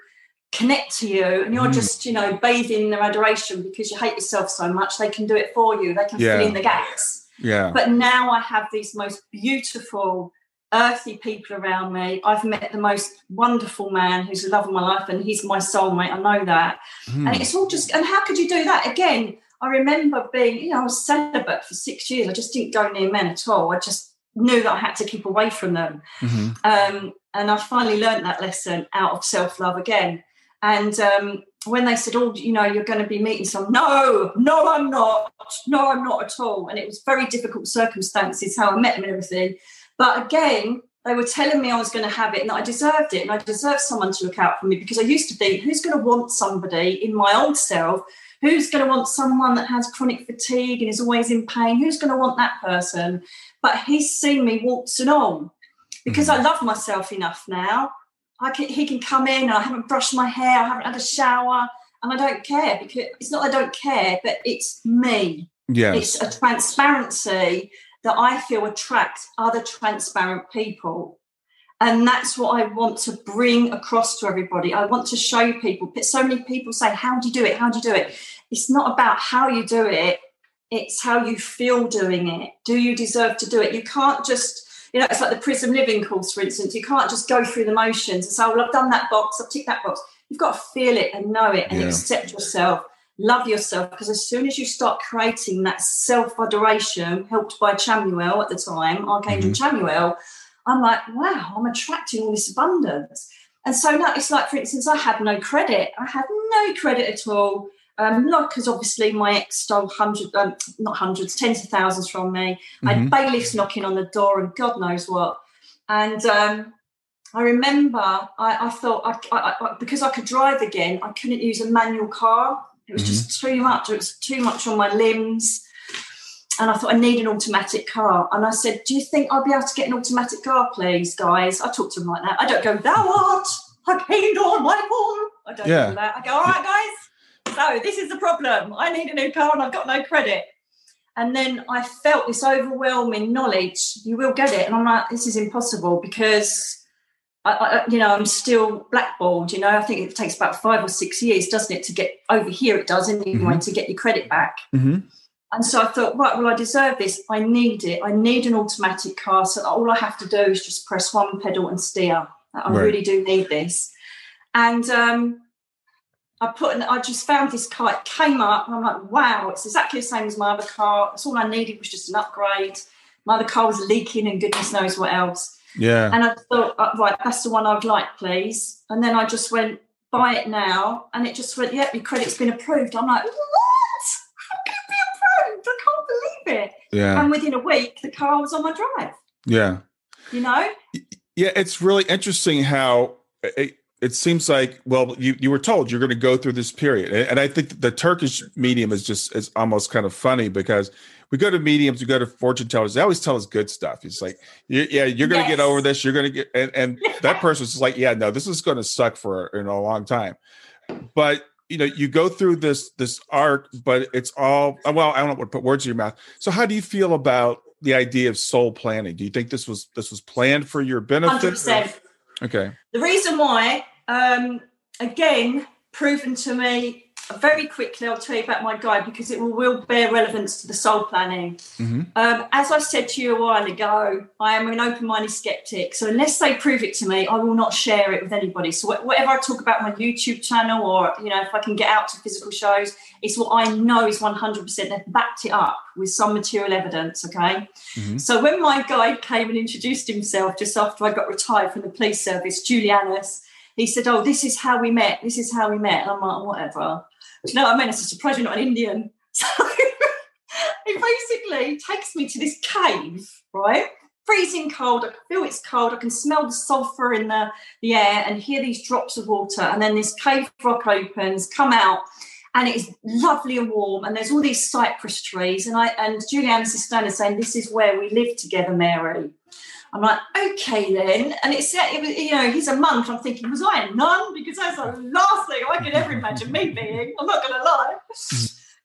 connect to you and you're mm. just you know bathing in their adoration because you hate yourself so much they can do it for you they can yeah. fill in the gaps yeah but now i have these most beautiful earthy people around me i've met the most wonderful man who's the love of my life and he's my soulmate i know that mm. and it's all just and how could you do that again i remember being you know i was celibate for six years i just didn't go near men at all i just knew that i had to keep away from them mm-hmm. um, and i finally learned that lesson out of self-love again and um, when they said, "Oh, you know, you're going to be meeting some," no, no, I'm not. No, I'm not at all. And it was very difficult circumstances how I met them and everything. But again, they were telling me I was going to have it and that I deserved it and I deserved someone to look out for me because I used to think, who's going to want somebody in my old self? Who's going to want someone that has chronic fatigue and is always in pain? Who's going to want that person? But he's seen me waltz and on because mm-hmm. I love myself enough now I can, he can come in and I haven't brushed my hair, I haven't had a shower, and I don't care because it's not I don't care, but it's me. Yes. It's a transparency that I feel attracts other transparent people. And that's what I want to bring across to everybody. I want to show people. So many people say, How do you do it? How do you do it? It's not about how you do it, it's how you feel doing it. Do you deserve to do it? You can't just you know, it's like the Prism Living course, for instance. You can't just go through the motions and say, oh, well, I've done that box, I've ticked that box. You've got to feel it and know it and yeah. accept yourself, love yourself. Because as soon as you start creating that self adoration, helped by Chamuel at the time, Archangel mm-hmm. Chamuel, I'm like, wow, I'm attracting all this abundance. And so now it's like, for instance, I had no credit. I had no credit at all. Um, not because obviously my ex stole hundreds, um, not hundreds, tens of thousands from me. Mm-hmm. I had bailiffs knocking on the door and God knows what. And um, I remember I, I thought I, I, because I could drive again, I couldn't use a manual car. It was mm-hmm. just too much. It was too much on my limbs. and I thought I need an automatic car. And I said, "Do you think I'll be able to get an automatic car, please, guys?" I talk to them like that. I don't go, "Thou art I gained on my phone." I don't Yeah. do that. I go, "All right, guys. So this is the problem. I need a new car, and I've got no credit." And then I felt this overwhelming knowledge. You will get it, and I'm like, "This is impossible because." I, I, you know, I'm still blackballed. You know, I think it takes about five or six years, doesn't it, to get over here? It does anyway to get your credit back. hmm And so I thought, right, well, I deserve this. I need it. I need an automatic car. So all I have to do is just press one pedal and steer. I Right. really do need this. And um, I put, an, I just found this car. It came up, and I'm like, wow, it's exactly the same as my other car. That's all I needed was just an upgrade. My other car was leaking, and goodness knows what else. Yeah. And I thought, uh, right, that's the one I'd like, please. And then I just went, buy it now. And it just went, yep, your credit's been approved. I'm like, what? How can it be approved? I can't believe it. Yeah. And within a week, the car was on my drive, Yeah. you know? Yeah, it's really interesting how it, it seems like well, you, you were told you're going to go through this period, and, and I think the Turkish medium is just is almost kind of funny because we go to mediums, we go to fortune tellers, they always tell us good stuff. It's like, yeah, you're going to get over this, you're going to get, and, and that person's just like, yeah, no, this is going to suck for you know, a long time, but you know, you go through this this arc, but it's all well, I don't want to put words in your mouth. So, how do you feel about the idea of soul planning? Do you think this was this was planned for your benefit? 100%. Okay. The reason why, um, again, proven to me very quickly, I'll tell you about my guide because it will, will bear relevance to the soul planning. Mhm. Um, as I said to you a while ago, I am an open minded skeptic. So unless they prove it to me, I will not share it with anybody. So whatever I talk about my YouTube channel or, you know, if I can get out to physical shows, it's what I know is 100%. They've backed it up with some material evidence, okay? Mhm. So when my guide came and introduced himself just after I got retired from the police service, Julianus, he said, "Oh, this is how we met. This is how we met." And I'm like, "Whatever." Do you know what I mean? It's a surprise you're not an Indian. So he basically takes me to this cave, right? Freezing cold. I can feel it's cold. I can smell the sulfur in the, the air and hear these drops of water. And then this cave rock opens, come out, and it is lovely and warm. And there's all these cypress trees. And I and Julianus is saying, "This is where we live together, Mary." I'm like, okay then. And it's it was, you know, he's a monk. I'm thinking, was I a nun? Because that's the last thing I could ever imagine me being. I'm not gonna lie.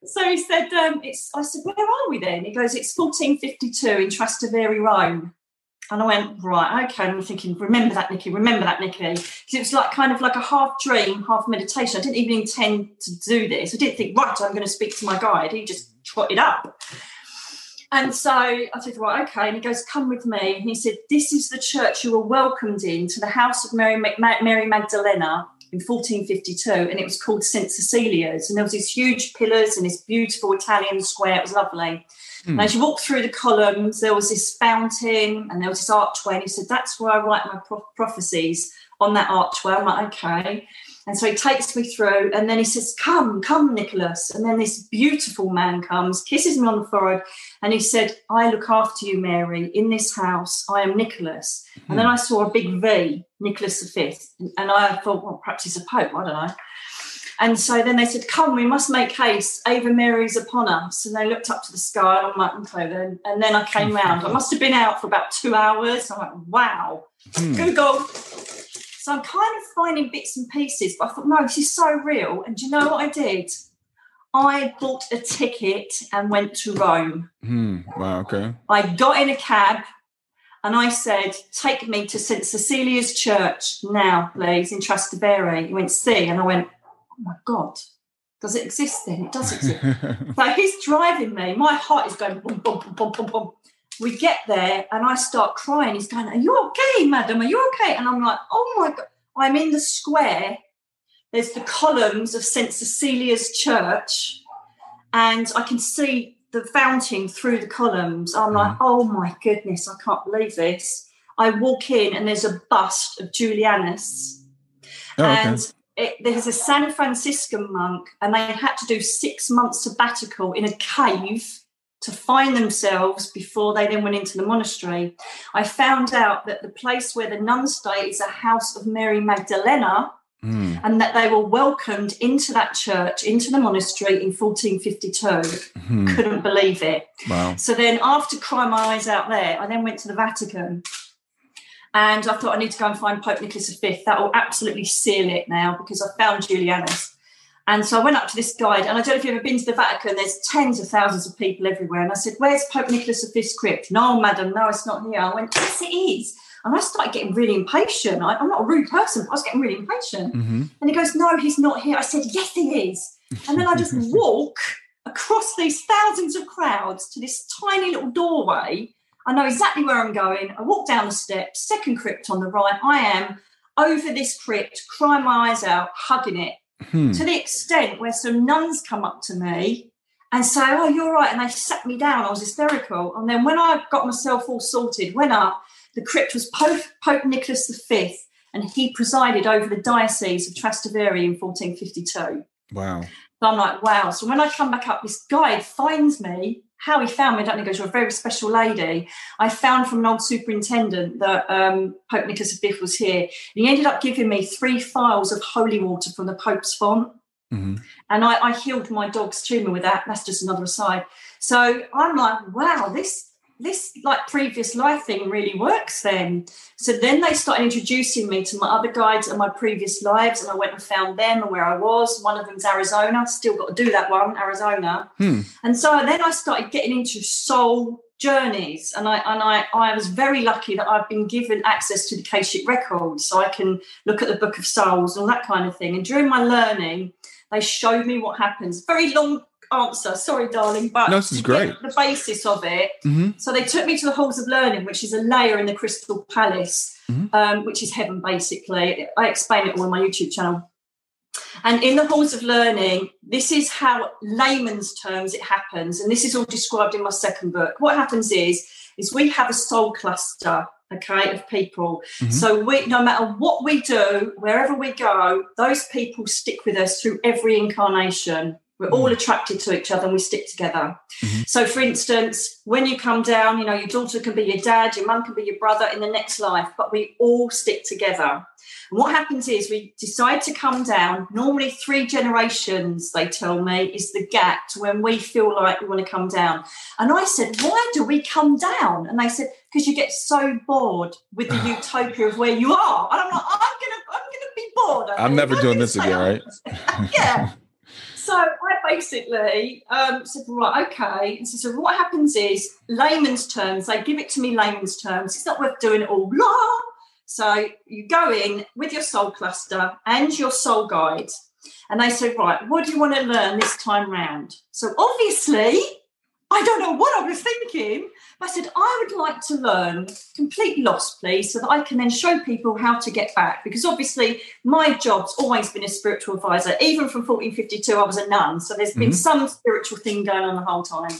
So he said, um, it's I said, where are we then? He goes, it's 1452 in Trastevere, Rome. And I went, right, okay. And I'm thinking, remember that, Nikki, remember that, Nikki. Because it was like kind of like a half dream, half meditation. I didn't even intend to do this. I didn't think, right, I'm going to speak to my guide. He just trotted up. And so I said, right, okay. And he goes, come with me. And he said, this is the church you were welcomed in to the house of Mary, Mary Magdalena in 1452. And it was called St. Cecilia's. And there was these huge pillars and this beautiful Italian square. It was lovely. Hmm. And as you walk through the columns, there was this fountain and there was this archway. And he said, that's where I write my pro- prophecies on that archway. I'm like, okay. And so he takes me through and then he says, Come, come, Nicholas. And then this beautiful man comes, kisses me on the forehead, and he said, I look after you, Mary, in this house. I am Nicholas. And then I saw a big V, Nicholas V. And I thought, well, perhaps he's a pope. I don't know. And so then they said, Come, we must make haste. Ava Mary's upon us. And they looked up to the sky. And I'm like, Okay, then. And then I came round. I must have been out for about two hours. I'm like, Wow. Hmm. Google. So I'm kind of finding bits and pieces, but I thought, no, this is so real. And do you know what I did? I bought a ticket and went to Rome. Hmm. Wow. Okay. I got in a cab and I said, Take me to St. Cecilia's Church now, please, in Trastevere. He went, See. And I went, Oh my God, does it exist then? It does exist. so he's driving me. My heart is going boom, boom, boom, boom, boom, boom. We get there and I start crying. He's going, Are you okay, madam? Are you okay? And I'm like, Oh my God. I'm in the square. There's the columns of St. Cecilia's Church, and I can see the fountain through the columns. I'm like, mm. Oh my goodness, I can't believe this. I walk in and there's a bust of Julianus Oh, okay. and it, there's a San Franciscan monk, and they had to do six months sabbatical in a cave to find themselves before they then went into the monastery. I found out that the place where the nuns stay is a house of Mary Magdalena, Mm. and that they were welcomed into that church, into the monastery in 1452. Hmm. Couldn't believe it. Wow. So then, after crying my eyes out there, I then went to the Vatican. And I thought I need to go and find Pope Nicholas V. That will absolutely seal it now because I found Julianus. And so I went up to this guide, and I don't know if you've ever been to the Vatican, there's tens of thousands of people everywhere. And I said, Where's Pope Nicholas V's crypt? No, madam, no, it's not here. I went, Yes, it is. And I started getting really impatient. I, am not a rude person, but I was getting really impatient. hmm And he goes, No, he's not here. I said, Yes, he is. And then I just walk across these thousands of crowds to this tiny little doorway. I know exactly where I'm going. I walk down the steps, second crypt on the right. I am over this crypt, crying my eyes out, hugging it Hmm. to the extent where some nuns come up to me and say, Oh, you're right. And they sat me down. I was hysterical. And then when I got myself all sorted, went up, the crypt was Pope, Pope Nicholas V, and he presided over the Diocese of Trastevere in 1452. Wow. So I'm like, wow. So when I come back up, this guide finds me. How he found me, I don't know. Goes, You're a very special lady. I found from an old superintendent that um, Pope Nicholas V was here. And he ended up giving me three phials of holy water from the Pope's font. hmm And I, I healed my dog's tumour with that. That's just another aside. So I'm like, wow, this this like previous life thing really works then. So then they started introducing me to my other guides and my previous lives, and I went and found them and where I was. One of them's Arizona, still got to do that one, Arizona. Hmm. And so then I started getting into soul journeys, and I and I, I was very lucky that I've been given access to the Akashic records, so I can look at the Book of Souls and all that kind of thing. And during my learning, they showed me what happens. Very long answer, sorry, darling, but No, this is great. The basis of it. hmm So they took me to the halls of learning, which is a layer in the Crystal Palace, Mhm. um, which is heaven basically. I explain it all on my YouTube channel. And in the halls of learning, this is how layman's terms it happens, and this is all described in my second book. What happens is, is we have a soul cluster, okay, of people. Mhm. So we, no matter what we do, wherever we go, those people stick with us through every incarnation. We're all hmm. attracted to each other and we stick together. Mm-hmm. So, for instance, when you come down, you know, your daughter can be your dad, your mum can be your brother in the next life, but we all stick together. And what happens is we decide to come down. Normally, three generations, they tell me, is the gap to when we feel like we want to come down. And I said, Why do we come down? And they said, Because you get so bored with the utopia of where you are. And I'm like, I'm gonna, I'm gonna be bored. I I'm never I'm doing this again, right? yeah. So I basically um, said, right, okay. And so, so what happens is layman's terms, they give it to me layman's terms. It's not worth doing it all. Blah. So you go in with your soul cluster and your soul guide, and they say, right, what do you want to learn this time round? So obviously, I don't know what I was thinking. But I said, I would like to learn complete loss, please, so that I can then show people how to get back. Because obviously, my job's always been a spiritual advisor. Even from 1452, I was a nun. So there's been Mhm. some spiritual thing going on the whole time.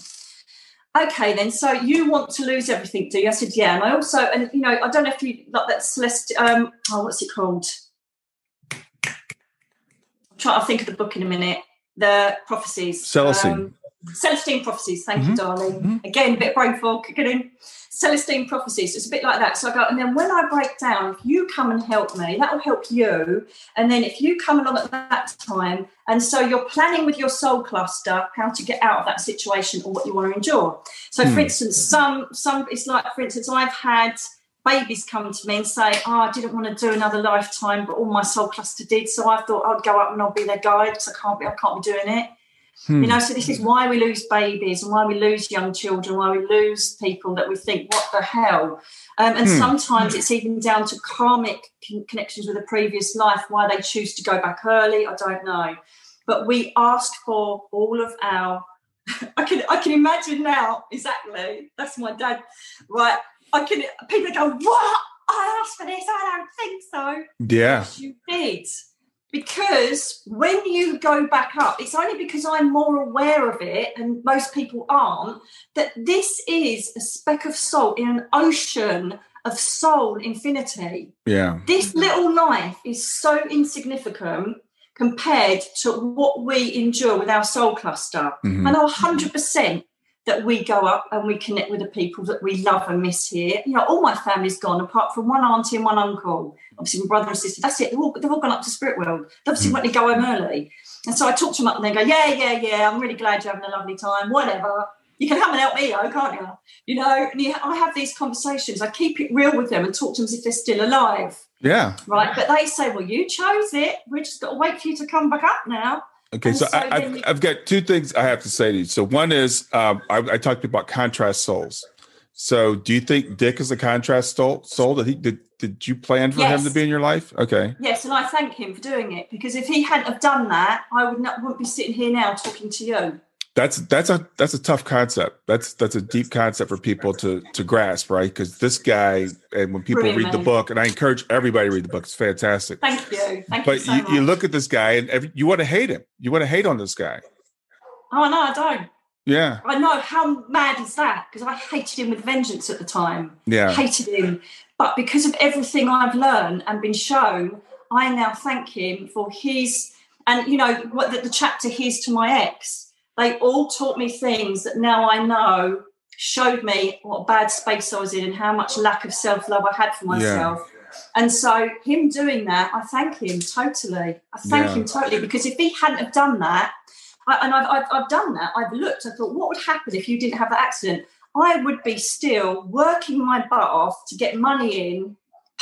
Okay, then. So you want to lose everything, do you? I said, yeah. And I also, and you know, I don't know if you like that celestial. Um, oh, what's it called? I'll trying to think of the book in a minute. The prophecies. Celestine. Um, Celestine prophecies. Thank you, Mhm. darling. Mhm. Again, a bit of brain fog kicking in. Celestine prophecies. It's a bit like that. So I go, and then when I break down, if you come and help me, that will help you. And then if you come along at that time, and so you're planning with your soul cluster how to get out of that situation or what you want to endure. So, for Hmm. instance, some some it's like, for instance, I've had babies come to me and say, "Oh, I didn't want to do another lifetime, but all my soul cluster did, so I thought I'd go up and I'll be their guide because I can't be, I can't be doing it." Hmm. You know, so this is why we lose babies and why we lose young children, why we lose people that we think, what the hell? Um, and Hmm. sometimes it's even down to karmic con- connections with a previous life, why they choose to go back early. I don't know. But we asked for all of our. I can I can imagine now exactly. That's my dad, right? I can. People go, "What? I asked for this. I don't think so." Yeah. Yes, you did. Because when you go back up, it's only because I'm more aware of it, and most people aren't, that this is a speck of salt in an ocean of soul infinity. Yeah. This little life is so insignificant compared to what we endure with our soul cluster. Mhm. I know 100% that we go up and we connect with the people that we love and miss here. You know, all my family's gone apart from one auntie and one uncle. Obviously, my brother and sister. That's it. They've all, they've all gone up to spirit world. They obviously mm. want to go home early. And so I talk to them up and they go, yeah, yeah, yeah. I'm really glad you're having a lovely time. Whatever. You can come and help me, though, can't you? You know, and you, I have these conversations. I keep it real with them and talk to them as if they're still alive. Yeah. Right. But they say, well, you chose it. We're just got to wait for you to come back up now. Okay, so, so I, have I've got two things I have to say to you. So one is um, I, I, talked about contrast souls. So do you think Dick is a contrast soul? Soul that he did? Did you plan for yes. him to be in your life? Okay. Yes, and I thank him for doing it because if he hadn't have done that, I would not wouldn't be sitting here now talking to you that's that's a that's a tough concept. That's that's a deep concept for people to to grasp, right? Because this guy, and when people Brilliant, read the book, and I encourage everybody to read the book, it's fantastic. Thank you. Thank but you, so you, you, look at this guy, and every, you want to hate him. You want to hate on this guy. Oh no, I don't. Yeah, I know how mad is that because I hated him with vengeance at the time. Yeah, hated him, but because of everything I've learned and been shown, I now thank him for his and you know what the, the chapter "Here's to my ex." They all taught me things that now I know showed me what bad space I was in and how much lack of self love I had for myself. Yeah. And so, him doing that, I thank him totally. I thank yeah. him totally because if he hadn't have done that, I, and I've, I've, I've done that, I've looked, I thought, what would happen if you didn't have that accident? I would be still working my butt off to get money in,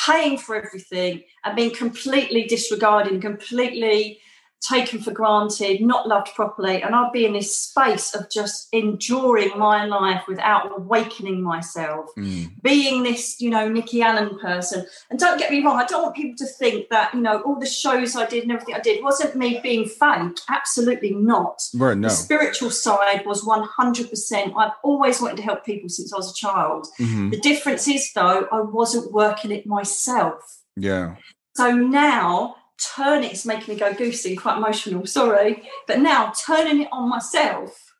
paying for everything, and being completely disregarded, completely taken for granted, not loved properly, and I'd be in this space of just enduring my life without awakening myself, mm. being this, you know, Nikki Allen person. And don't get me wrong, I don't want people to think that, you know, all the shows I did and everything I did wasn't me being fake. Absolutely not. Right, no. The spiritual side was 100%. I've always wanted to help people since I was a child. Mm-hmm. The difference is, though, I wasn't working it myself. Yeah. So now turning it's making me go goosey, quite emotional, sorry. But now turning it on myself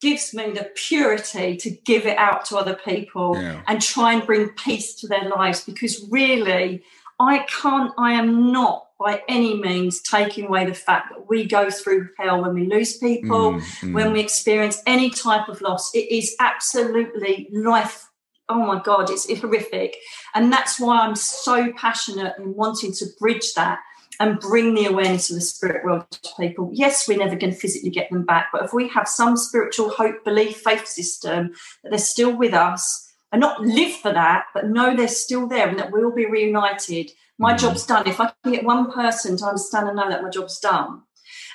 gives me the purity to give it out to other people yeah. and try and bring peace to their lives because really I can't, I am not by any means taking away the fact that we go through hell when we lose people, mm, mm. when we experience any type of loss. It is absolutely life oh my god it's, it's, horrific and that's why i'm so passionate in wanting to bridge that and bring the awareness of the spirit world to people. Yes, we're never going to physically get them back, but if we have some spiritual hope, belief, faith system that they're still with us and not live for that, but know they're still there and that we'll be reunited, my mm-hmm. job's done. If I can get one person to understand and know that my job's done.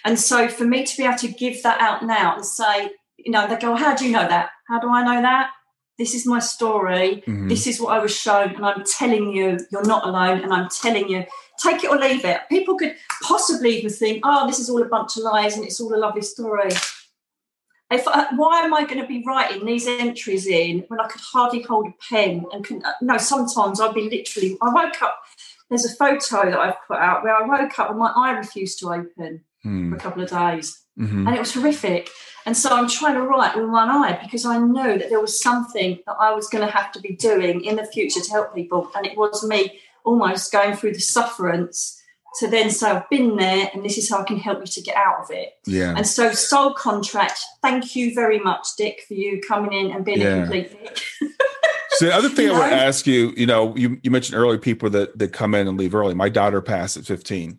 And so for me to be able to give that out now and say, you know, they go, How do you know that? How do I know that? This is my story. Mm-hmm. This is what I was shown, and I'm telling you, you're not alone. And I'm telling you, take it or leave it. People could possibly even think, oh, this is all a bunch of lies and it's all a lovely story. If I, why am I going to be writing these entries in when I could hardly hold a pen? And can, no, sometimes I'd be literally. I woke up. There's a photo that I've put out where I woke up and my eye refused to open hmm. for a couple of days, mm-hmm. and it was horrific. And so I'm trying to write with one eye because I know that there was something that I was going to have to be doing in the future to help people, and it was me almost going through the sufferance to then say, I've been there and this is how I can help you to get out of it. Yeah. And so soul contract, thank you very much, Dick, for you coming in and being yeah. a complete Dick. so the other thing you I would ask you, you know, you, you mentioned earlier people that, that come in and leave early. My daughter passed at 15.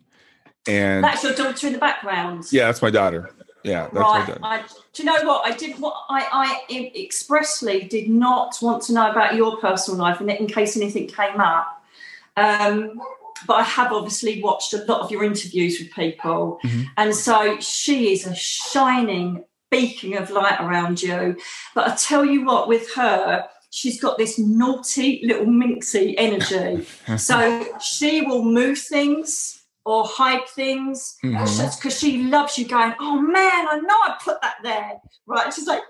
And that's your daughter in the background. Yeah, that's my daughter. Yeah, right. I, do you know what I did? What I, I expressly did not want to know about your personal life, and in case anything came up, um, but I have obviously watched a lot of your interviews with people. Mm-hmm. And so she is a shining beacon of light around you. But I tell you what, with her, she's got this naughty little minxy energy. so she will move things or hide things because mm-hmm. she loves you going, oh man, I know I put that there. Right. she's like,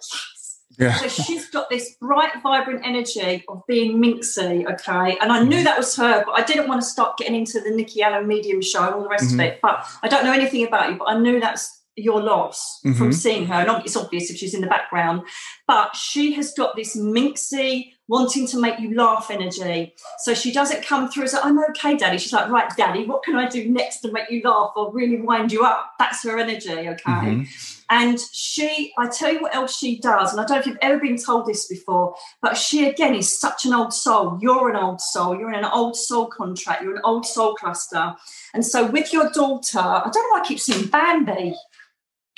yeah. So she's got this bright, vibrant energy of being minxy, okay? And I knew mm-hmm. that was her, but I didn't want to start getting into the Nikki Allen medium show and all the rest mm-hmm. of it. But I don't know anything about you, but I knew that's your loss mm-hmm. from seeing her. And it's obvious if she's in the background. But she has got this minxy, wanting to make you laugh energy. So she doesn't come through as I'm okay, Daddy. She's like, right, Daddy, what can I do next to make you laugh or really wind you up? That's her energy, okay? Mm-hmm. And she, I tell you what else she does, and I don't know if you've ever been told this before, but she again is such an old soul. You're an old soul. You're in an old soul contract. You're an old soul cluster. And so with your daughter, I don't know why I keep seeing Bambi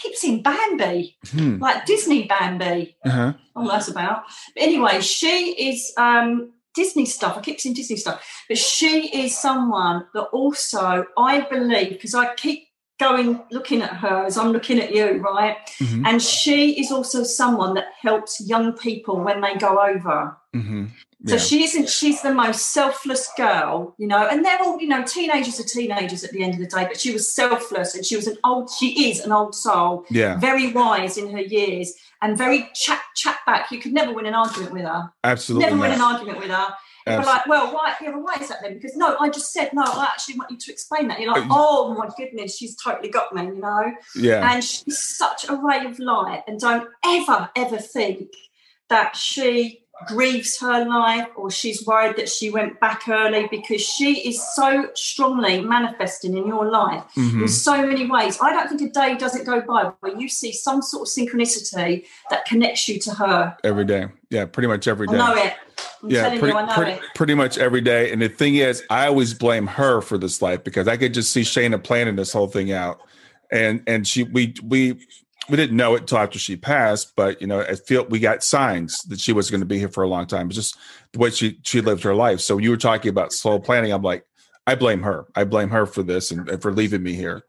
keep seeing Bambi, hmm. like Disney Bambi. Uh-huh. Oh, that's about. But anyway, she is um, Disney stuff. I keep seeing Disney stuff, but she is someone that also I believe because I keep going looking at her as I'm looking at you, right? Mm-hmm. And she is also someone that helps young people when they go over. Mm-hmm. So she isn't, she's the most selfless girl, you know, and they're all, you know, teenagers are teenagers at the end of the day, but she was selfless and she was an old, she is an old soul, yeah, very wise in her years and very chat, chat back. You could never win an argument with her. Absolutely. Never not. win an argument with her. You're like, well, why? Yeah, well, why is that then? Because no, I just said no. I actually want you to explain that. You're like, uh, oh my goodness, she's totally got me, you know. Yeah. And she's such a ray of light, and don't ever, ever think that she grieves her life or she's worried that she went back early because she is so strongly manifesting in your life mm-hmm. in so many ways. I don't think a day doesn't go by where you see some sort of synchronicity that connects you to her. Every day. Yeah, pretty much every day. I know it. I'm yeah, pretty, you, pretty, pretty, much every day. And the thing is, I always blame her for this life because I could just see Shayna planning this whole thing out. And and she we we we didn't know it until after she passed, but you know, I feel we got signs that she was going to be here for a long time. It's just the way she she lived her life. So you were talking about slow planning. I'm like, I blame her. I blame her for this and, and for leaving me here.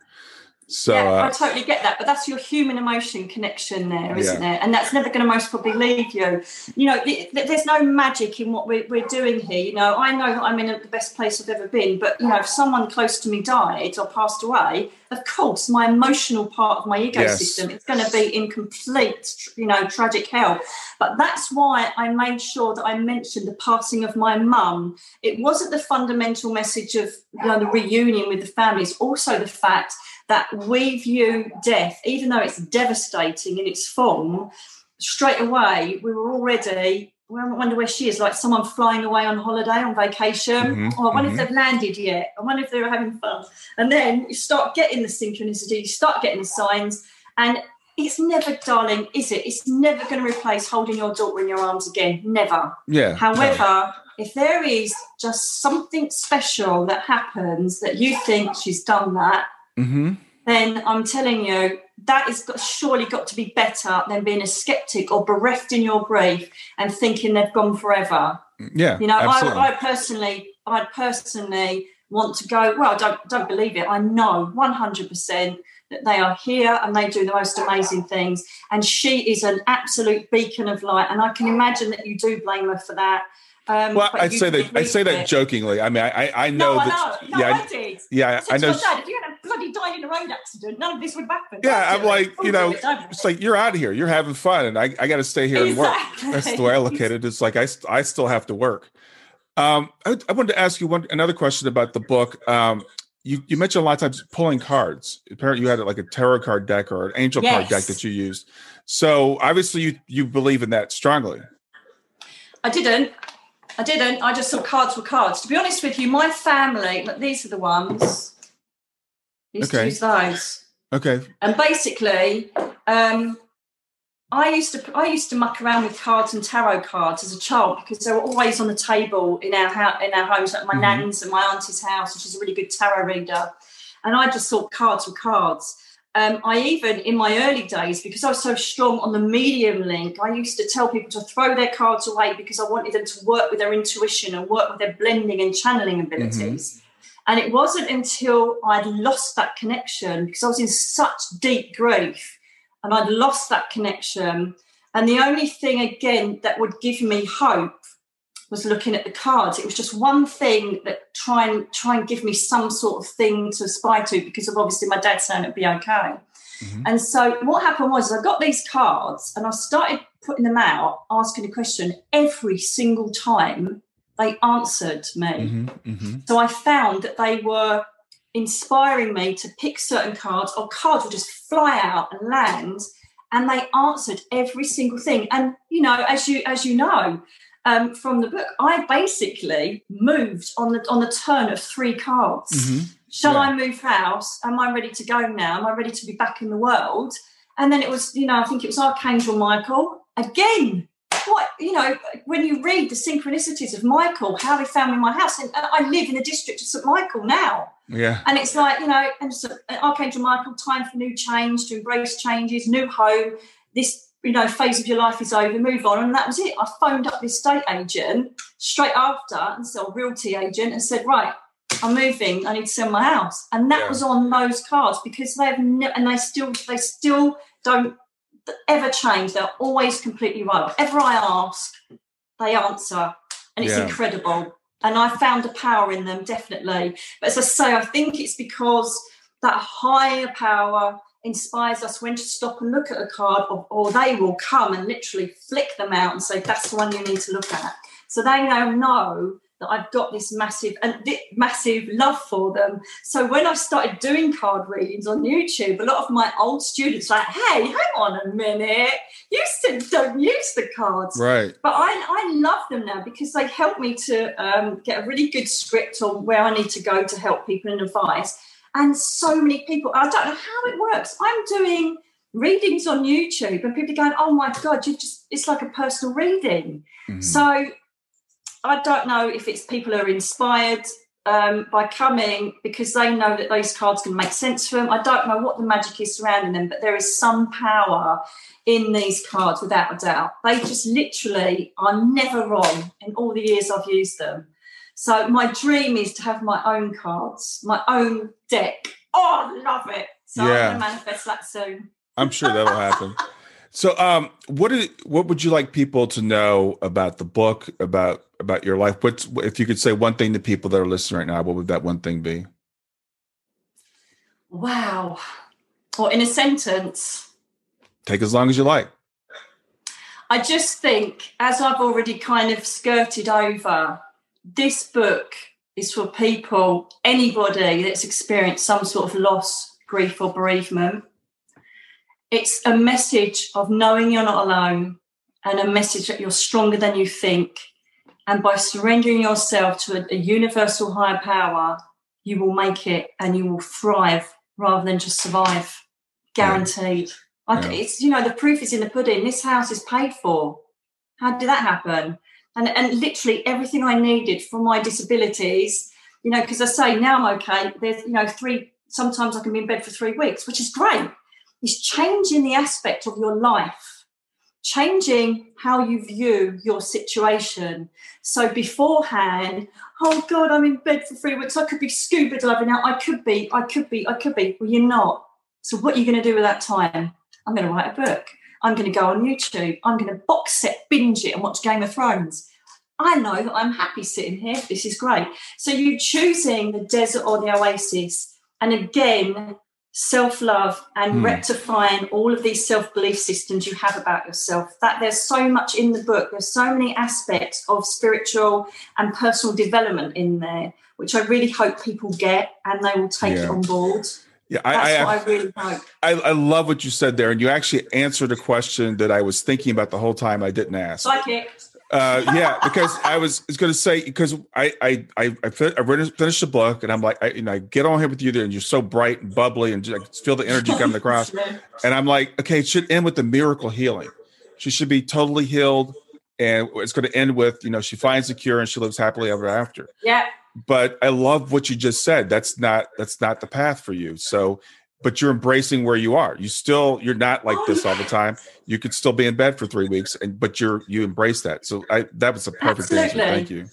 So yeah, uh, I totally get that, but that's your human emotion connection there, isn't yeah. it? And that's never going to most probably leave you. You know, there's no magic in what we're, we're doing here. You know, I know that I'm in the best place I've ever been, but you know, if someone close to me died or passed away, of course, my emotional part of my ecosystem yes. is going to be in complete, you know, tragic hell. But that's why I made sure that I mentioned the passing of my mum. It wasn't the fundamental message of you know, the reunion with the family. It's also the fact that we view death, even though it's devastating in its form, straight away we were already. Well, I wonder where she is, like someone flying away on holiday, on vacation. Mm-hmm, oh, I wonder mm-hmm. if they've landed yet. I wonder if they were having fun. And then you start getting the synchronicity, you start getting the signs, and it's never, darling, is it? It's never going to replace holding your daughter in your arms again. Never. Yeah. However, if there is just something special that happens that you think she's done that, mm-hmm. then I'm telling you, that has got, surely got to be better than being a skeptic or bereft in your grief and thinking they've gone forever. Yeah, you know, I, I, personally, I personally want to go. Well, don't don't believe it. I know 100 percent that they are here and they do the most amazing things. And she is an absolute beacon of light. And I can imagine that you do blame her for that. Um, well, I'd say that I say that jokingly. I mean, I I know no, that. I know. No, yeah, I did. Yeah, I, I know. Dad, if you had bloody died in a road accident, none of this would happen. Yeah, I'm like, you know, it's like you're out of here. You're having fun, and I, I got to stay here exactly. and work. That's the way I look at it. It's like I I still have to work. Um, I, I wanted to ask you one another question about the book. Um, you, you mentioned a lot of times pulling cards. Apparently, you had like a tarot card deck or an angel yes. card deck that you used. So obviously, you you believe in that strongly. I didn't. I didn't. I just thought cards were cards. To be honest with you, my family, these are the ones. Used okay. use those. Okay. And basically, um, I used to I used to muck around with cards and tarot cards as a child because they were always on the table in our house, in our homes, like my mm-hmm. nan's and my auntie's house, which is a really good tarot reader. And I just thought cards were cards. Um, I even, in my early days, because I was so strong on the medium link, I used to tell people to throw their cards away because I wanted them to work with their intuition and work with their blending and channeling abilities. Mm-hmm. And it wasn't until I'd lost that connection because I was in such deep grief and I'd lost that connection. And the only thing again that would give me hope was looking at the cards. It was just one thing that try and try and give me some sort of thing to aspire to because of obviously my dad saying it'd be okay. Mm-hmm. And so what happened was I got these cards and I started putting them out, asking a question every single time they answered me. Mm-hmm. Mm-hmm. So I found that they were inspiring me to pick certain cards, or cards would just fly out and land, and they answered every single thing. And you know, as you as you know, um, from the book. I basically moved on the on the turn of three cards. Mhm. Shall Yeah. I move house? Am I ready to go now? Am I ready to be back in the world? And then it was, you know, I think it was Archangel Michael again. What you know, when you read the synchronicities of Michael, how he found me in my house, and I live in the district of St Michael now. Yeah. And it's like, you know, and so, Archangel Michael, time for new change, to embrace changes, new home. This, you know, phase of your life is over, move on. And that was it. I phoned up the estate agent straight after and sell realty agent and said, right, I'm moving. I need to sell my house. And that Yeah. was on those cards because they've ne- and they still they still don't ever change. They're always completely right. Whatever I ask, they answer. And it's Yeah. incredible. And I found a power in them, definitely. But as I say, I think it's because that higher power inspires us when to stop and look at a card, or, or they will come and literally flick them out and say, that's the one you need to look at. So they now know that I've got this massive and thi- massive love for them. So when I started doing card readings on YouTube, a lot of my old students were like, hey, hang on a minute, you still don't use the cards. Right. But I, I love them now because they help me to um, get a really good script on where I need to go to help people and advice. And so many people, I don't know how it works. I'm doing readings on YouTube and people are going, oh my God, you just, it's like a personal reading. Mhm. So I don't know if it's people are inspired um, by coming because they know that those cards can make sense for them. I don't know what the magic is surrounding them, but there is some power in these cards without a doubt. They just literally are never wrong in all the years I've used them. So my dream is to have my own cards, my own deck. Oh, I love it. So Yeah. I'm going to manifest that soon. I'm sure that'll happen. So, um, what is, what would you like people to know about the book, about about your life? What's if you could say one thing to people that are listening right now? What would that one thing be? Wow. Or in a sentence, Take as long as you like. I just think, as I've already kind of skirted over, this book is for people, anybody that's experienced some sort of loss, grief, or bereavement. It's a message of knowing you're not alone and a message that you're stronger than you think. And by surrendering yourself to a, a universal higher power, you will make it and you will thrive rather than just survive. Guaranteed. I, Yeah. It's you know the proof is in the pudding. This house is paid for. How did that happen? And and literally everything I needed for my disabilities, you know, because I say now I'm okay. There's you know three. Sometimes I can be in bed for three weeks, which is great. It's changing the aspect of your life, changing how you view your situation. So beforehand, oh God, I'm in bed for three weeks. I could be scuba diving out. I could be. I could be. I could be. Well, you're not. So what are you going to do with that time? I'm going to write a book. I'm going to go on YouTube. I'm going to box set, binge it, and watch Game of Thrones. I know that I'm happy sitting here. This is great. So you're choosing the desert or the oasis, and again, self love and Hmm. rectifying all of these self belief systems you have about yourself. That there's so much in the book. There's so many aspects of spiritual and personal development in there, which I really hope people get and they will take Yeah. it on board. Yeah, That's I, I, what I really hope. I, I love what you said there, and you actually answered a question that I was thinking about the whole time. I didn't ask. Psychic. Uh, yeah, because I was, was going to say because I I I I, fin- I finished the book and I'm like I you know I get on here with you there and you're so bright and bubbly and just, I feel the energy coming across and I'm like okay it should end with the miracle healing. She should be totally healed and it's going to end with you know she finds a cure and she lives happily ever after. Yeah. But I love what you just said. That's not that's not the path for you. So but you're embracing where you are. You still you're not like Oh, this all the time. You could still be in bed for three weeks, and but you're you embrace that. So I that was a perfect answer. Thank you.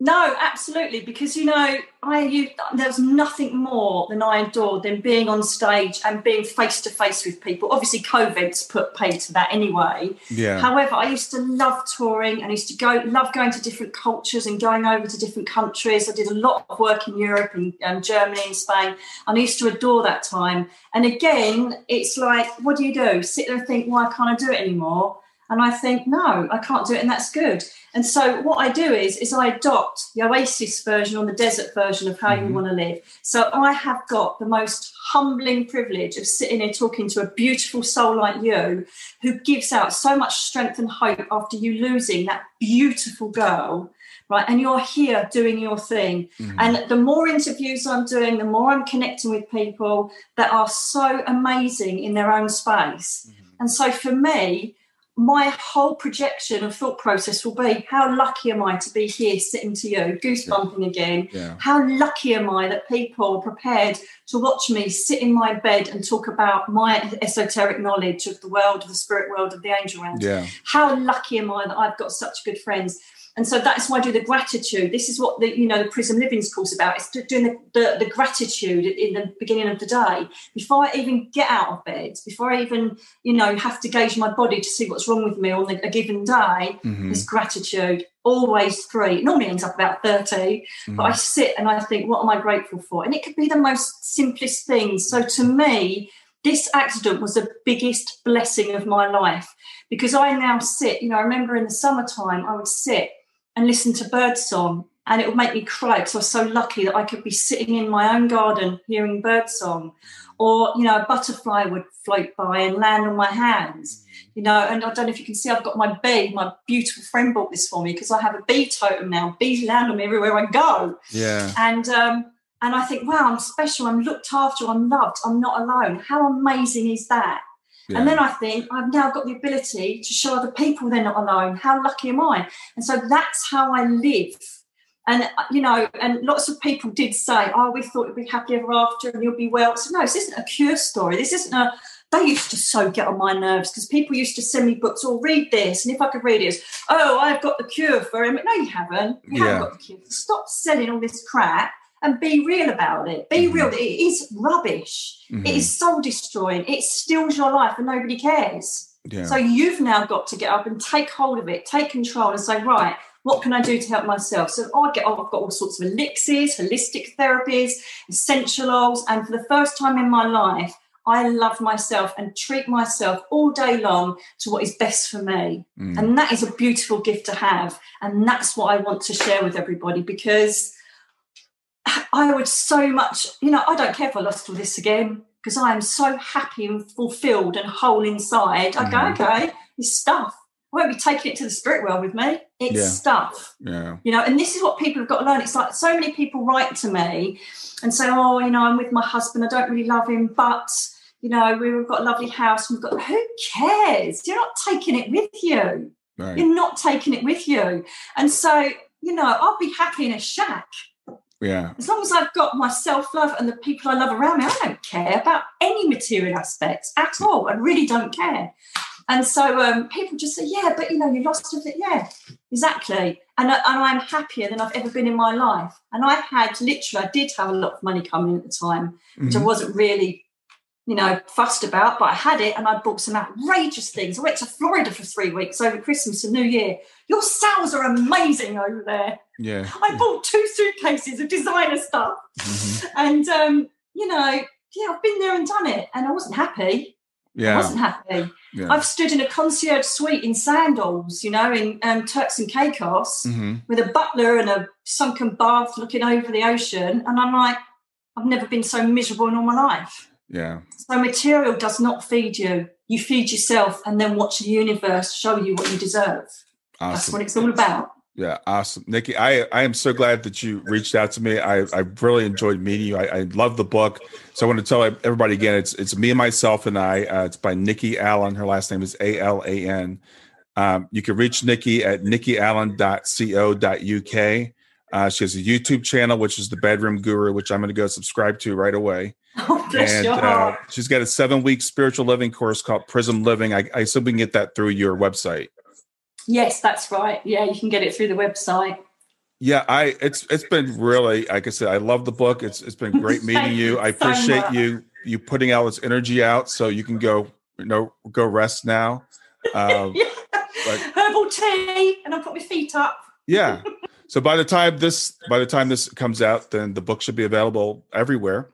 No, absolutely. Because you know, I you, there was nothing more than I adored than being on stage and being face to face with people. Obviously, COVID's put paid to that anyway. Yeah. However, I used to love touring and I used to go love going to different cultures and going over to different countries. I did a lot of work in Europe and um, Germany and Spain, and I used to adore that time. And again, it's like, what do you do? Sit there and think, why can't I do it anymore? And I think, no, I can't do it, and that's good. And so what I do is, is I adopt the Oasis version or the desert version of how Mhm. you want to live. So I have got the most humbling privilege of sitting here talking to a beautiful soul like you, who gives out so much strength and hope after you losing that beautiful girl. Right, and you're here doing your thing. Mhm. And the more interviews I'm doing, the more I'm connecting with people that are so amazing in their own space. And so for me, my whole projection of thought process will be how lucky am I to be here sitting to you, goosebumping again? yeah. How lucky am I that people are prepared to watch me sit in my bed and talk about my esoteric knowledge of the world, of the spirit world, of the angel realm? Yeah. how lucky am I that I've got such good friends? And so that's why I do the gratitude. This is what the you know the Prism Living's course about. It's doing the, the, the gratitude in the beginning of the day before I even get out of bed, before I even you know have to gauge my body to see what's wrong with me on a given day. Mhm. There's gratitude. Always three. It normally ends up about thirty, but I sit and I think, what am I grateful for? And it could be the most simplest things. So to me, this accident was the biggest blessing of my life because I now sit, you know, I remember in the summertime, I would sit and listen to birdsong and it would make me cry because I was so lucky that I could be sitting in my own garden hearing birdsong. Or, you know, a butterfly would float by and land on my hands. You know, and I don't know if you can see, I've got my bee. My beautiful friend bought this for me because I have a bee totem now. Bees land on me everywhere I go Yeah. and um, and I think, wow, I'm special. I'm looked after. I'm loved. I'm not alone. How amazing is that? Yeah. And then I think I've now got the ability to show other people they're not alone. How lucky am I? And so that's how I live. And uh, you know, and lots of people did say, "Oh, we thought you'd be happy ever after, and you'll be well." So no, this isn't a cure story. This isn't a. They used to so get on my nerves because people used to send me books or read this, and if I could read it, oh, I've got the cure for him. No, you haven't. You Yeah. haven't got the cure. Stop selling all this crap and be real about it. Be Mhm. real. It is rubbish. Mhm. It is soul destroying. It steals your life and nobody cares. Yeah. So you've now got to get up and take hold of it, take control, and say, right, what can I do to help myself? So I get, I've got all sorts of elixirs, holistic therapies, essential oils, and for the first time in my life, I love myself and treat myself all day long to what is best for me. Mm. And that is a beautiful gift to have. And that's what I want to share with everybody because I would so much, you know, I don't care if I lost all this again because I am so happy and fulfilled and whole inside. I Mhm. go, okay, it's stuff. I won't be taking it to the spirit world with me. It's Yeah. stuff yeah. you know and this is what people have got to learn it's like so many people write to me and say oh you know i'm with my husband i don't really love him but you know we've got a lovely house we've got who cares you're not taking it with you Right. you're not taking it with you and so you know i'll be happy in a shack Yeah. as long as i've got my self-love and the people i love around me i don't care about any material aspects at all i really don't care and so um, people just say yeah but you know you lost it yeah exactly and, I, and i'm happier than i've ever been in my life and i had literally i did have a lot of money coming at the time which I Mhm. wasn't really, you know, fussed about, but I had it and I bought some outrageous things. I went to Florida for three weeks over Christmas and New Year. Your sales are amazing over there. Yeah. I bought two suitcases of designer stuff. Mhm. And, um, you know, yeah, I've been there and done it. And I wasn't happy. I Yeah. wasn't happy. Yeah. I've stood in a concierge suite in sandals, you know, in um, Turks and Caicos Mhm. with a butler and a sunken bath looking over the ocean. And I'm like, I've never been so miserable in all my life. Yeah. So material does not feed you. You feed yourself and then watch the universe show you what you deserve. That's what it's all about. Yeah, awesome, Nikki. I I am so glad that you reached out to me. I I really enjoyed meeting you. I, I love the book. So I want to tell everybody again. It's it's me and myself and I. Uh, it's by Nikki Allen. Her last name is A L A N. Um, you can reach Nikki at nikkiallen.co.uk. Uh, she has a YouTube channel, which is the Bedroom Guru, which I'm going to go subscribe to right away. Oh, and your uh, she's got a seven week spiritual living course called Prism Living. I, I assume we can get that through your website. Yes, that's right. Yeah, you can get it through the website. Yeah, I it's it's been really like I said, I love the book. It's it's been great meeting you. I appreciate much. you you putting all this energy out so you can go you know go rest now. Um, Yeah. Like- Herbal tea, and I'll put my feet up. yeah. So by the time this by the time this comes out, then the book should be available everywhere.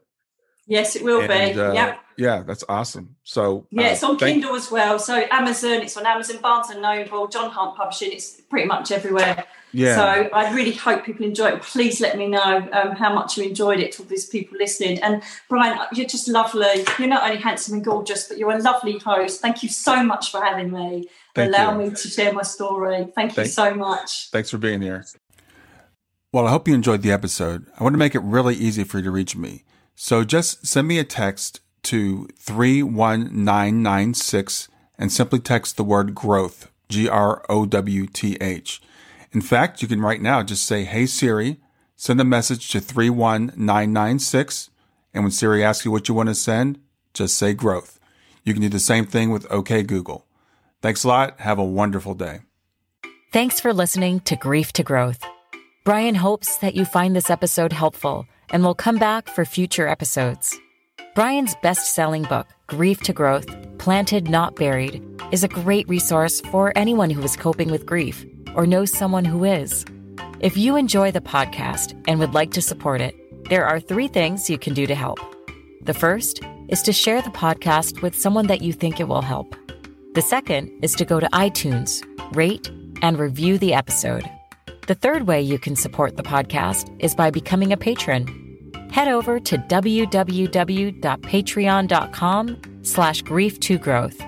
Yes, it will And, be. uh, yeah. Yeah, that's awesome. So Yeah, uh, it's on thank- Kindle as well. So Amazon, it's on Amazon, Barnes and Noble, John Hunt Publishing. It's pretty much everywhere. Yeah. So I really hope people enjoy it. Please let me know um, how much you enjoyed it to all these people listening. And Brian, you're just lovely. You're not only handsome and gorgeous, but you're a lovely host. Thank you so much for having me. Thank Allow you. me to share my story. Thank you Thank- so much. Thanks for being here. Well, I hope you enjoyed the episode. I want to make it really easy for you to reach me. So just send me a text to 31996 and simply text the word growth, G R O W T H. In fact, you can right now just say, Hey Siri, send a message to 31996. And when Siri asks you what you want to send, just say growth. You can do the same thing with OK Google. Thanks a lot. Have a wonderful day. Thanks for listening to Grief to Growth. Brian hopes that you find this episode helpful and will come back for future episodes. Brian's best selling book, Grief to Growth Planted Not Buried, is a great resource for anyone who is coping with grief or knows someone who is. If you enjoy the podcast and would like to support it, there are three things you can do to help. The first is to share the podcast with someone that you think it will help. The second is to go to iTunes, rate, and review the episode. The third way you can support the podcast is by becoming a patron. Head over to www.patreon.com slash grief to growth.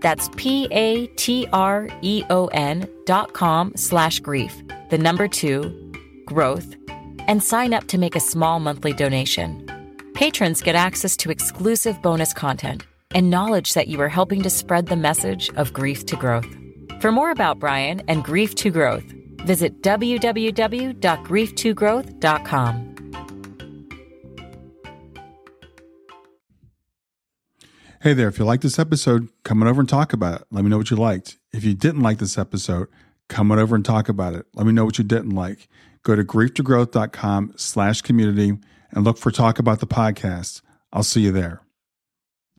That's P-A-T-R-E-O-N dot com slash grief, the number two, growth, and sign up to make a small monthly donation. Patrons get access to exclusive bonus content and knowledge that you are helping to spread the message of grief to growth. For more about Brian and Grief to Growth, visit www.grief2growth.com. Hey there, if you like this episode, come on over and talk about it. Let me know what you liked. If you didn't like this episode, come on over and talk about it. Let me know what you didn't like. Go to grieftogrowth.com slash community and look for Talk About the Podcast. I'll see you there.